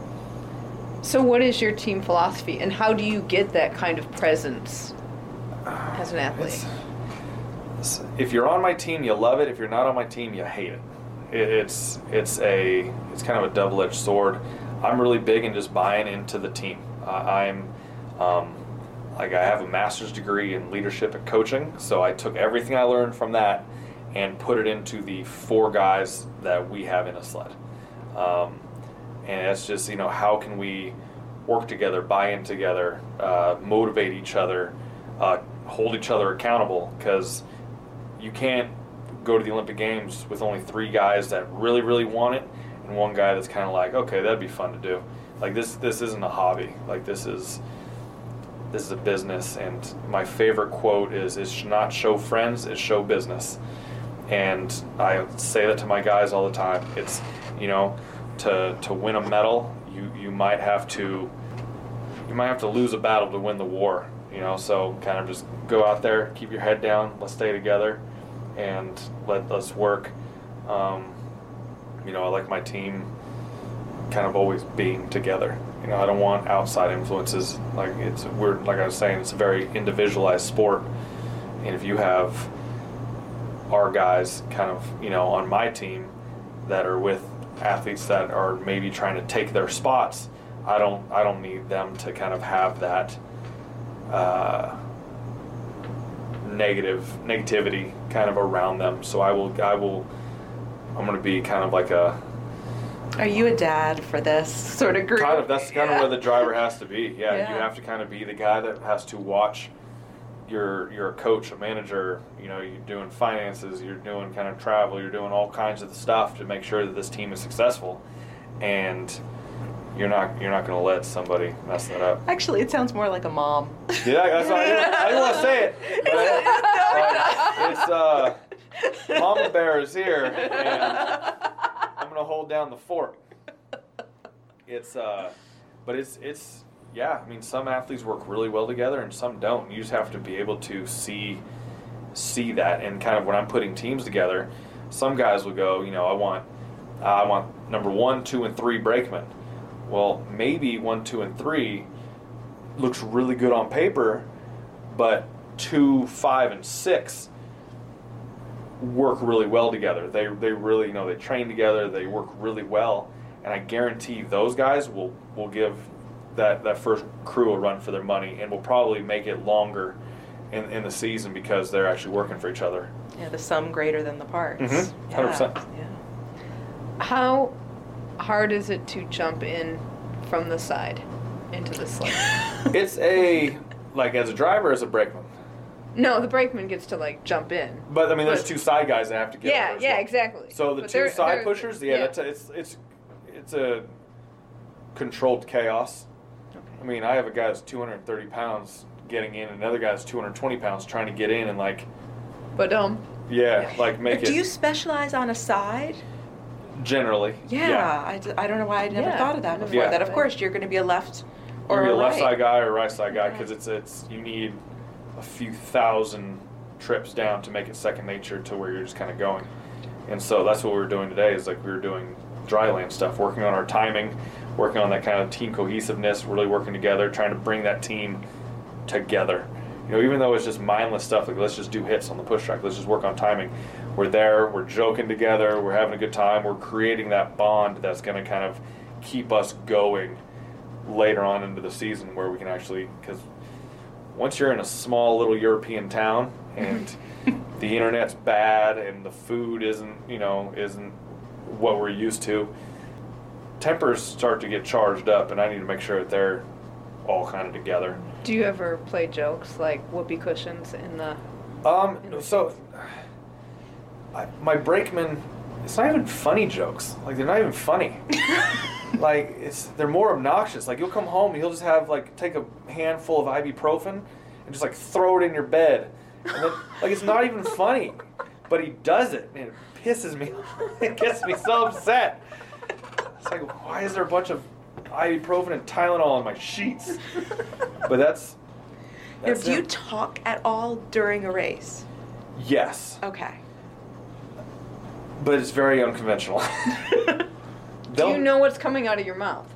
So, what is your team philosophy, and how do you get that kind of presence as an athlete? if you're on my team, you love it. If you're not on my team, you hate it. it it's it's a it's kind of a double-edged sword. I'm really big in just buying into the team. Uh, I'm um, like I have a master's degree in leadership and coaching, so I took everything I learned from that and put it into the four guys that we have in a sled. Um, and it's just you know how can we work together, buy in together, uh, motivate each other, uh, hold each other accountable because you can't go to the Olympic Games with only three guys that really, really want it, and one guy that's kind of like, okay, that'd be fun to do. Like this, this isn't a hobby. Like this is, this is a business. And my favorite quote is, "It's not show friends, it's show business." And I say that to my guys all the time. It's, you know, to to win a medal, you you might have to, you might have to lose a battle to win the war. You know, so kind of just go out there, keep your head down, let's stay together, and let us work. Um, you know, I like my team kind of always being together. You know, I don't want outside influences. Like it's we're like I was saying, it's a very individualized sport, and if you have our guys kind of you know on my team that are with athletes that are maybe trying to take their spots, I don't I don't need them to kind of have that uh, negative negativity kind of around them. So I will I will I'm going to be kind of like a Are you a dad for this sort of group? kind of that's kind Yeah. of where the driver has to be. Yeah, Yeah. you have to kind of be the guy that has to watch. You're you're a coach, a manager. You know, you're doing finances. You're doing kind of travel. You're doing all kinds of stuff to make sure that this team is successful, and you're not you're not going to let somebody mess that up. Actually, it sounds more like a mom. Yeah, that's why I didn't, I didn't want to say it. (laughs) But it's uh, Mama Bear is here, and I'm gonna hold down the fort. It's uh, but it's it's yeah. I mean, some athletes work really well together, and some don't. You just have to be able to see see that, and kind of when I'm putting teams together, some guys will go, you know, I want uh, I want number one, two, and three brakemen. Well, maybe one, two, and three looks really good on paper, but two, five, and six work really well together. They they really you know they train together. They work really well, and I guarantee those guys will will give that that first crew will run for their money, and will probably make it longer in in the season because they're actually working for each other. Yeah, the sum greater than the parts. Mhm, 100%. Yeah. How hard is it to jump in from the side into the sled? (laughs) it's a like as a driver as a brakeman. no, the brakeman gets to like jump in. But I mean, there's But- two side guys that have to get. Yeah, over as yeah, well. exactly. So the But 2 they're- side they're- pushers, yeah, yeah. that's a, it's it's it's a controlled chaos. I mean, I have a guy that's 230 pounds getting in, and another guy that's 220 pounds trying to get in, and like, But um, yeah, like make it. Do you specialize on a side? generally. Yeah, I, d- I don't know why I never Yeah, thought of that before. thought That of of course you're going to be a left Or or be a a left right. side guy or right side guy because it's it's you need a few thousand trips down to make it second nature to where you're just kind of going. And so that's what we were doing today is like we were doing dry land stuff, working on our timing, working on that kind of team cohesiveness, really working together, trying to bring that team together. You know, even though it's just mindless stuff, like let's just do hits on the push track, let's just work on timing. We're there, we're joking together, we're having a good time, we're creating that bond that's going to kind of keep us going later on into the season where we can actually, because once you're in a small little European town and (laughs) the internet's bad and the food isn't, you know, isn't what we're used to, tempers start to get charged up, and I need to make sure that they're all kind of together. do you ever play jokes like whoopee cushions in the? Um, so I, my brakeman, it's not even funny jokes. Like they're not even funny. (laughs) like it's they're more obnoxious. Like you'll come home and he'll just have like take a handful of ibuprofen and just like throw it in your bed, and then like it's not even funny, but he does it and it pisses me. (laughs) it gets me so upset. It's like why is there a bunch of ibuprofen and Tylenol on my sheets? (laughs) But that's Now, That's do you talk at all during a race? Yes, Okay. but it's very unconventional. (laughs) (laughs) Do you know what's coming out of your mouth?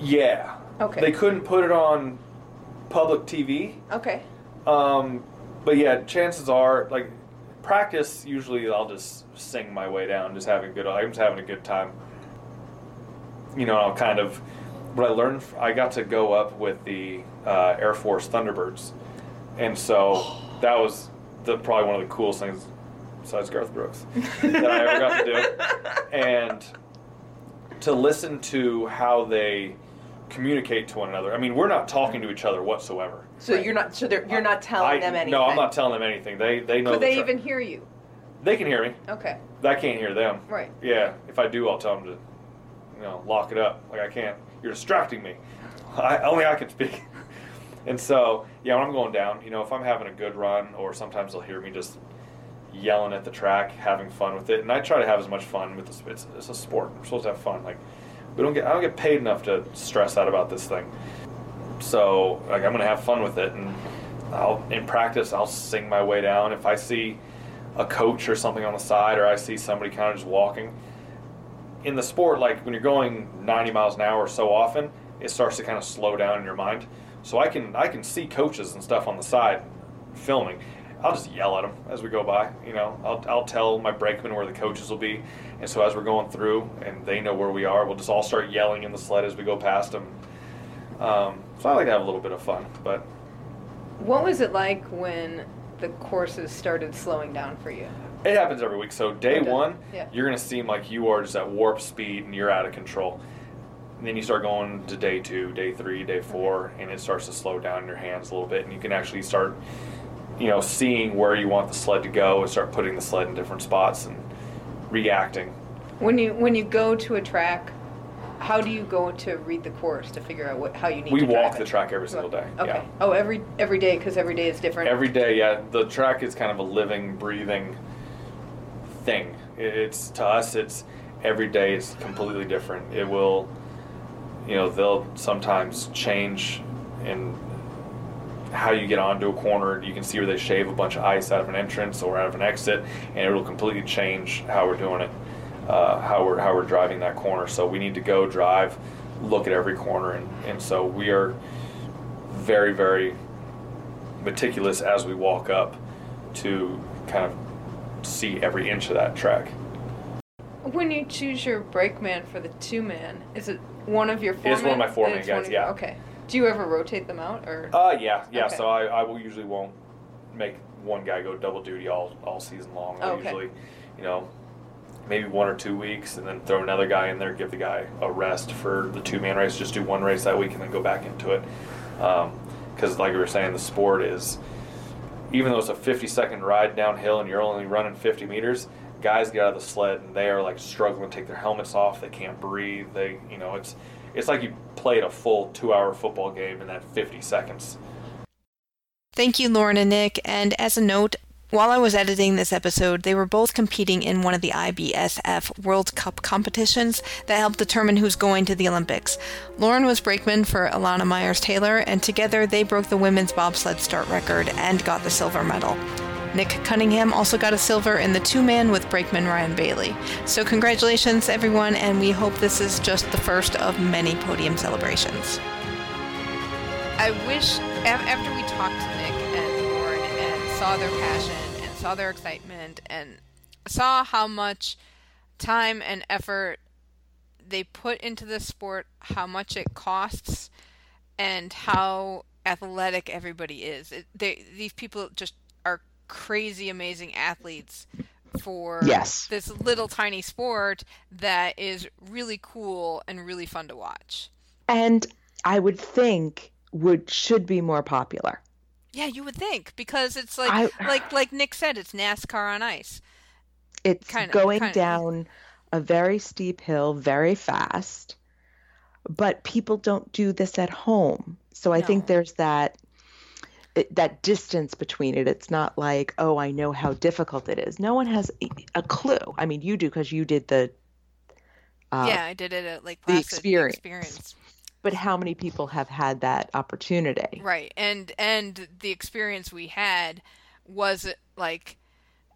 Yeah. Okay. They couldn't put it on public TV. Okay. Um, but yeah, chances are, like, practice, usually I'll just sing my way down, just having good, I'm just having a good time. You know, I'll kind of, what I learned, I got to go up with the uh, Air Force Thunderbirds. And so that was the, probably one of the coolest things, besides Garth Brooks, that I ever got to do. And to listen to how they communicate to one another. I mean, we're not talking to each other whatsoever. So you're not. So they're, you're not telling I- them anything. No, I'm not telling them anything. They they know. Could the they tra- even hear you? They can hear me. Okay. I can't hear them. Right. Yeah. If I do, I'll tell them to, you know, lock it up. Like I can't. You're distracting me. (laughs) I only I can speak. (laughs) And so yeah, when I'm going down, you know, if I'm having a good run, or sometimes they'll hear me just yelling at the track, having fun with it, and I try to have as much fun with this. It's, it's a sport. We're supposed to have fun. Like we don't get. I don't get paid enough to stress out about this thing. So like I'm gonna have fun with it, and I'll in practice I'll sing my way down. If I see a coach or something on the side, or I see somebody kind of just walking. In the sport, like when you're going 90 miles an hour so often, it starts to kind of slow down in your mind. So I can I can see coaches and stuff on the side filming. I'll just yell at them as we go by. You know, I'll, I'll tell my brakeman where the coaches will be, and so as we're going through and they know where we are, we'll just all start yelling in the sled as we go past them. Um, so I like to have a little bit of fun, but What was it like when the courses started slowing down for you? It happens every week. So day one, Yeah. you're gonna seem like you are just at warp speed and you're out of control. And then you start going to day two, day three, day four, and it starts to slow down in your hands a little bit, and you can actually start, you know, seeing where you want the sled to go and start putting the sled in different spots and reacting. When you when you go to a track, how do you go to read the course to figure out what how you need We to drive walk it? the track every single day. Okay. Yeah. Oh, every every day because every day is different. Every day, yeah. The track is kind of a living, breathing thing. It's to us, it's every day is completely different. It will, you know, they'll sometimes change in how you get onto a corner. You can see where they shave a bunch of ice out of an entrance or out of an exit, and it'll completely change how we're doing it, uh, how we're how we're driving that corner. So we need to go drive, look at every corner, and, and so we are very very meticulous as we walk up to kind of see every inch of that track. When you choose your brakeman for the two man, is it one of your four? is one of my It's one guys, your- yeah. Okay. Do you ever rotate them out or? Uh, yeah, yeah. Okay. So I, I will usually won't make one guy go double duty all, all season long. I Oh, okay. usually, you know, maybe one or two weeks, and then throw another guy in there, give the guy a rest for the two man race. Just do one race that week and then go back into it. Because, like we were saying, the sport is, even though it's a 50 second ride downhill and you're only running 50 meters, guys get out of the sled and they are like struggling to take their helmets off. They can't breathe. They, you know, it's it's like you played a full two hour football game in that 50 seconds. Thank you, Lauren and Nick. And as a note, while I was editing this episode, they were both competing in one of the IBSF World Cup competitions that help determine who's going to the Olympics. Lauren was brakeman for Elana Meyers Taylor, and together they broke the women's bobsled start record and got the silver medal. Nick Cunningham also got a silver in the two man with brakeman Ryan Bailey. So, congratulations, everyone, and we hope this is just the first of many podium celebrations. I wish after we talked saw their passion and saw their excitement and saw how much time and effort they put into this sport, how much it costs, and how athletic everybody is. It, they these people just are crazy, amazing athletes for Yes. this little tiny sport that is really cool and really fun to watch. and I would think would should be more popular. Yeah, you would think because it's like I- like like Nick said, it's NASCAR on ice. It's Kinda- going kinda. down a very steep hill very fast, but people don't do this at home. So I think there's that that distance between it. It's not like, oh, I know how difficult it is. No one has a- clue. I mean, you do because you did the uh, yeah, I did it at Lake the Placid. experience. experience. But how many people have had that opportunity? Right. And and the experience we had was like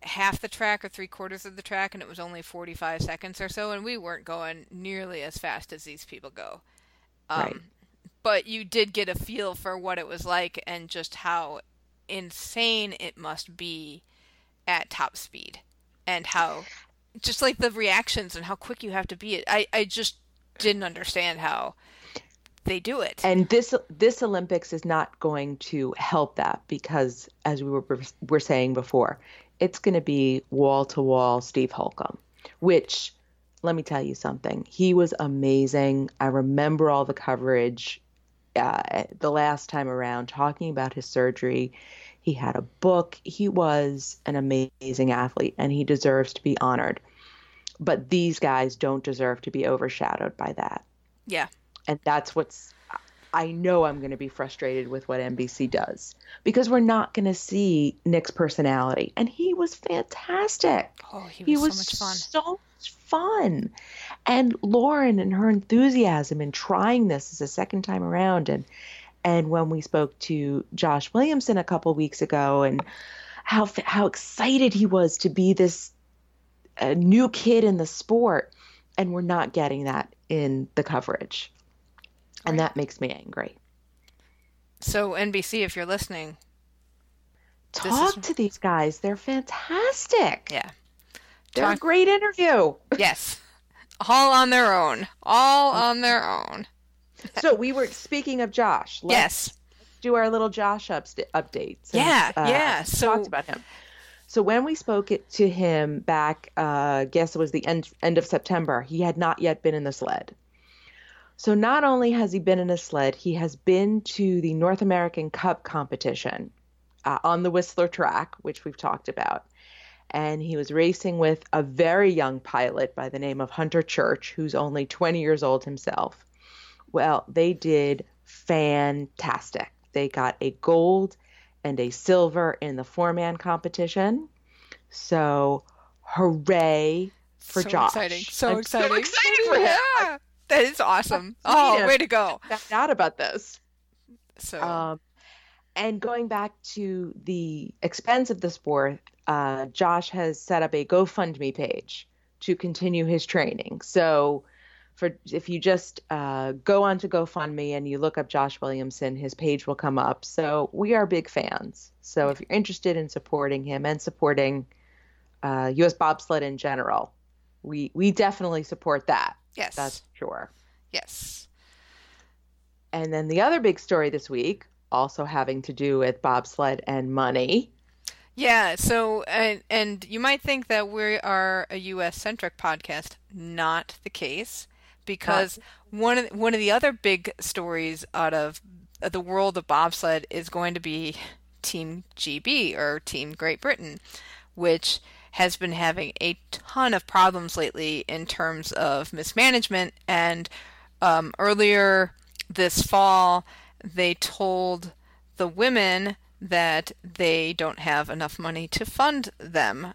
half the track or three quarters of the track and it was only 45 seconds or so and we weren't going nearly as fast as these people go. Um, Right. But you did get a feel for what it was like and just how insane it must be at top speed and how just like the reactions and how quick you have to be. I, I just didn't understand how they do it. And this this Olympics is not going to help that because, as we were were saying before, it's going to be wall to wall Steve Holcomb, which let me tell you something. He was amazing. I remember all the coverage uh, the last time around talking about his surgery. He had a book. He was an amazing athlete and he deserves to be honored. But these guys don't deserve to be overshadowed by that. yeah. And that's what's I know I'm going to be frustrated with what NBC does because we're not going to see Nick's personality and he was fantastic. Oh, he was, so much fun. so much fun. And Lauren and her enthusiasm in trying this as a second time around and and when we spoke to Josh Williamson a couple weeks ago and how how excited he was to be this uh, new kid in the sport and we're not getting that in the coverage. And that makes me angry. So NBC, if you're listening, Talk is- to these guys. They're fantastic. yeah, They're a great interview. (laughs) yes, all on their own, all on their own. so we were speaking of Josh. Let's Yes, do our little Josh ups- updates. Yeah, uh, yeah, so- talked about him. So when we spoke it to him back, uh, I guess it was the end end of September, he had not yet been in the sled. So not only has he been in a sled, he has been to the North American Cup competition uh, on the Whistler track, which we've talked about. And he was racing with a very young pilot by the name of Hunter Church, who's only 20 years old himself. Well, they did fantastic. They got a gold and a silver in the four man competition. So, hooray for so Josh. exciting, so I'm exciting, So excited for him. Yeah, (laughs) that is awesome. Oh, way to go! Found out about this. So Um, and going back to the expense of the sport, uh, Josh has set up a GoFundMe page to continue his training. So, for if you just uh, go onto GoFundMe and you look up Josh Williamson, his page will come up. So we are big fans. So if you're interested in supporting him and supporting uh, U.S. bobsled in general, we we definitely support that. Yes, That's sure. yes, And then the other big story this week, also having to do with bobsled and money. yeah. So and and you might think that we are a U.S. centric podcast. Not the case, because one of one of the other big stories out of the world of bobsled is going to be Team GB or Team Great Britain, which has been having a ton of problems lately in terms of mismanagement. And um, earlier this fall, they told the women that they don't have enough money to fund them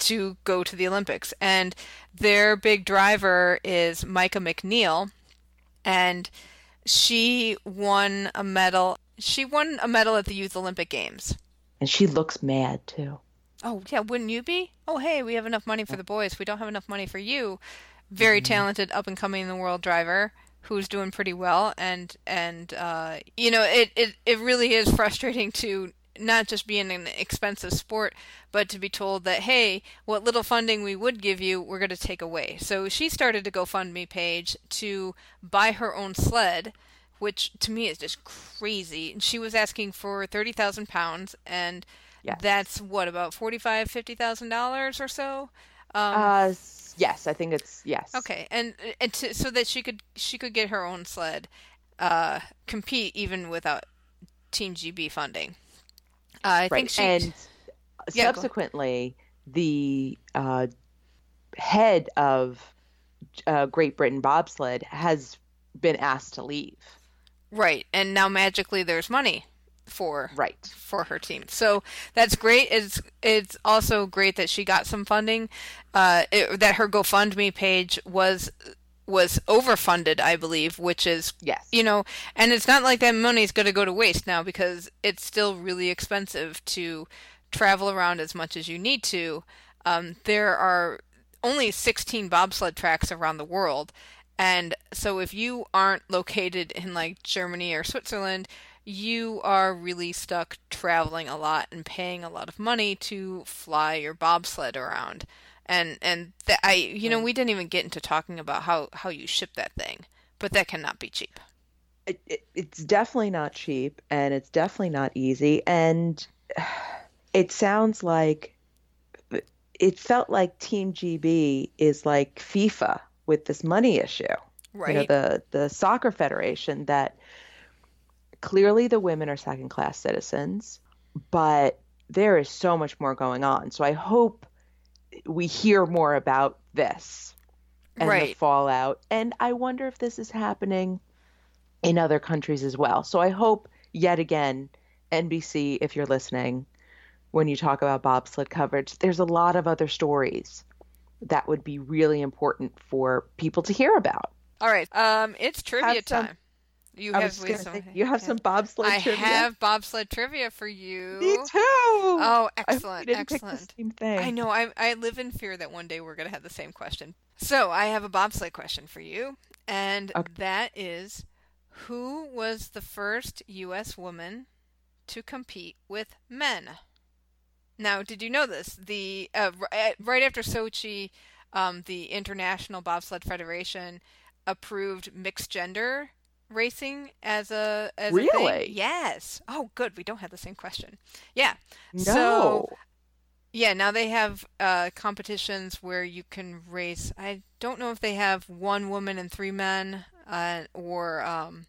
to go to the Olympics. And their big driver is Mica McNeill, and she won a medal. She won a medal at the Youth Olympic Games. And she looks mad too. Oh, yeah, wouldn't you be? Oh, hey, we have enough money for the boys. We don't have enough money for you. Very talented, up and coming in the world driver who's doing pretty well, and and uh, you know, it, it it really is frustrating to not just be in an expensive sport, but to be told that hey, what little funding we would give you, we're going to take away. So she started a GoFundMe page to buy her own sled which to me is just crazy. And she was asking for thirty thousand pounds, and That's what about forty five, fifty thousand dollars or so. Um, Uh, yes, I think it's yes. okay, and and to, so that she could she could get her own sled, uh, compete even without Team GB funding. Uh, I Right. think she and Yeah, subsequently, the uh, head of uh, Great Britain bobsled has been asked to leave. right, and now magically there's money for Right. for her team. So that's great. It's it's also great that she got some funding. Uh, it, that her GoFundMe page was was overfunded, I believe, which is yes, you know, and it's not like that money is going to go to waste now because it's still really expensive to travel around as much as you need to. Um, there are only 16 bobsled tracks around the world, and so if you aren't located in like Germany or Switzerland, you are really stuck traveling a lot and paying a lot of money to fly your bobsled around and and that I you know we didn't even get into talking about how how you ship that thing, but that cannot be cheap. It, it, it's definitely not cheap, and it's definitely not easy, and (sighs) it sounds like it felt like Team GB is like FIFA with this money issue. Right. You know, the the soccer federation that clearly the women are second class citizens, but there is so much more going on. So I hope we hear more about this and right. the fallout. And I wonder if this is happening in other countries as well. So I hope yet again, NBC, if you're listening, when you talk about bobsled coverage, there's a lot of other stories that would be really important for people to hear about. All right, um, it's trivia some, time. You have some, say, you have some bobsled I trivia. Have bobsled trivia for you. Me too. Oh, excellent, I excellent. I, I know. I I live in fear that one day we're going to have the same question. So I have a bobsled question for you, and okay. that is, who was the first U.S. woman to compete with men? Now, did you know this? The uh, right after Sochi, um, the International Bobsled Federation approved mixed gender racing as a as really a thing. yes. Oh good. We don't have the same question. Yeah. No. so yeah now they have uh, competitions where you can race. I don't know if they have one woman and three men uh, or um,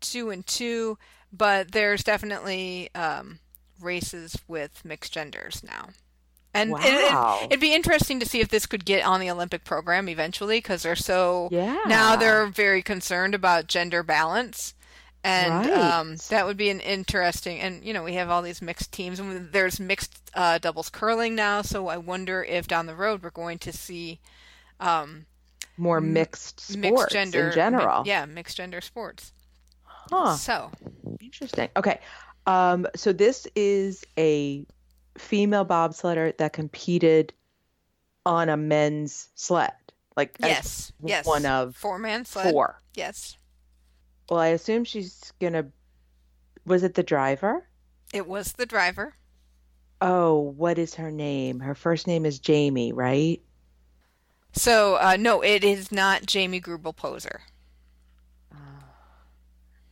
two and two but there's definitely um, races with mixed genders now and wow. it, would be interesting to see if this could get on the Olympic program eventually because they're so yeah. now they're very concerned about gender balance. And right. um, that would be an interesting, and you know, we have all these mixed teams, and there's mixed uh, doubles curling now. So I wonder if down the road we're going to see um, more mixed sports mixed gender in general. Mi- yeah, mixed gender sports. Huh. So interesting. Okay, um, so this is a female bobsledder that competed on a men's sled. Like yes, yes, one of four man sled. Four. Yes. Well, I assume she's gonna. Was it the driver? It was the driver. Oh, what is her name? Her first name is Jamie, right? So uh, no, it is not Jamie Greubel Poser.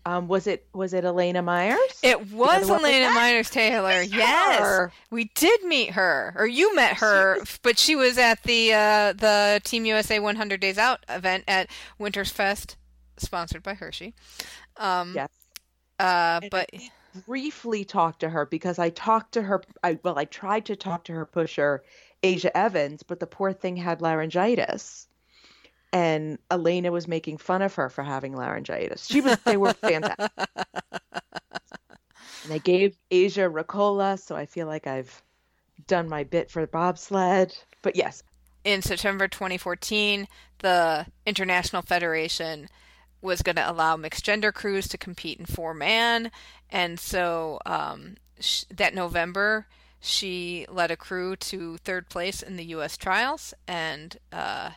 Um, was it was it Elana Meyers? It was Elana Meyers Taylor. Yes, her. we did meet her, or you met her, she but she was at the uh, the Team USA 100 Days Out event at Winters Fest, sponsored by Hershey. Um, yes, uh, but briefly talked to her because I talked to her. I well, I tried to talk to her pusher, Aja Evans, but the poor thing had laryngitis and Elana was making fun of her for having laryngitis. She was they were fantastic. and they gave Aja Ricola, so I feel like I've done my bit for the bobsled. But yes. In September 2014, the International Federation was going to allow mixed gender crews to compete in four man, and so um, sh- that November she led a crew to third place in the U.S. trials and. Uh,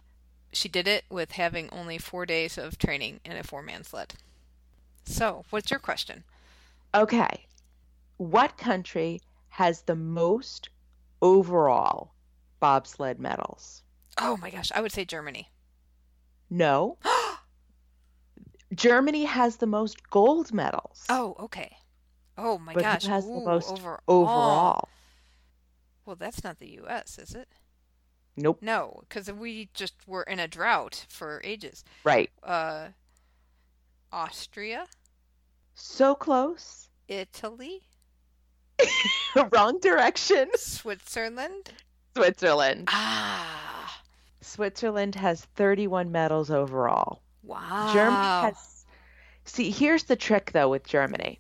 she did it with having only four days of training in a four man sled. So, what's your question? Okay. What country has the most overall bobsled medals? Oh my gosh, I would say Germany. No. (gasps) Germany has the most gold medals. Oh, okay. Oh my but gosh. Who has Ooh, the most overall. overall? Well, that's not the U.S., is it? Nope. No, because we just were in a drought for ages. Right. Uh, Austria. So close. Italy. (laughs) Wrong direction. Switzerland. Switzerland. Ah. Switzerland has 31 medals overall. Wow. Germany has. See, here's the trick though with Germany.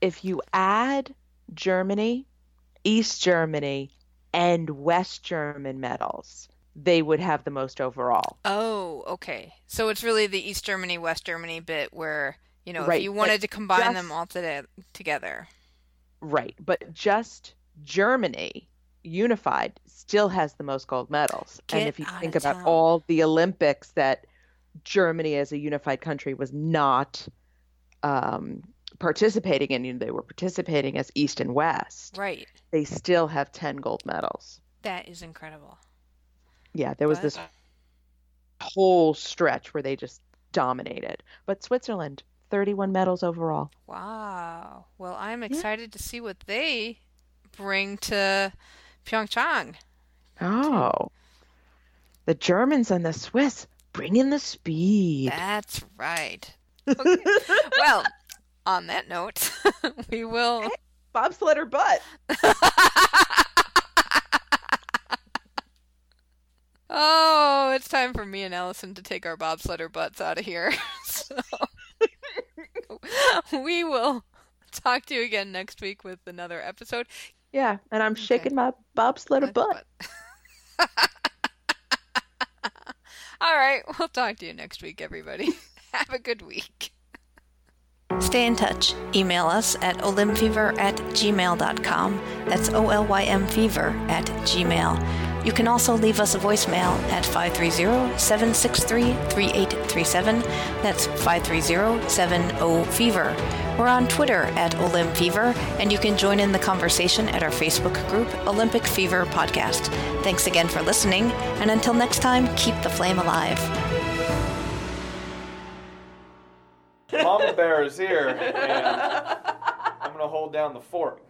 If you add Germany, East Germany, and West German medals, they would have the most overall. Oh, okay. So it's really the East Germany, West Germany bit where, you know, Right, if you wanted but to combine just- them all to- together. Right. But just Germany unified still has the most gold medals. Get and if you think about town. all the Olympics that Germany as a unified country was not um, participating in, you know, they were participating as East and West. Right. They still have 10 gold medals. That is incredible. Yeah, there was this whole stretch where they just dominated. But Switzerland, 31 medals overall. Wow. Well, I'm excited to see what they bring to Pyeongchang. Oh. The Germans and the Swiss bringing the speed. That's right. (laughs) Okay. well, on that note, (laughs) we will. Bobsled or butt. (laughs) Oh, it's time for me and Allison to take our bobsledder butts out of here. (laughs) so we will talk to you again next week with another episode. Yeah, and I'm shaking my bobsled or butt. All right, we'll talk to you next week, everybody. Have a good week. Stay in touch. Email us at olympfever at gmail.com. That's O L Y M fever at gmail. You can also leave us a voicemail at 530 763 3837. That's 530 70 fever. We're on Twitter at Olymp Fever, and you can join in the conversation at our Facebook group, Olympic Fever Podcast. Thanks again for listening, and until next time, keep the flame alive. Mama Bear is here, and I'm gonna hold down the fort.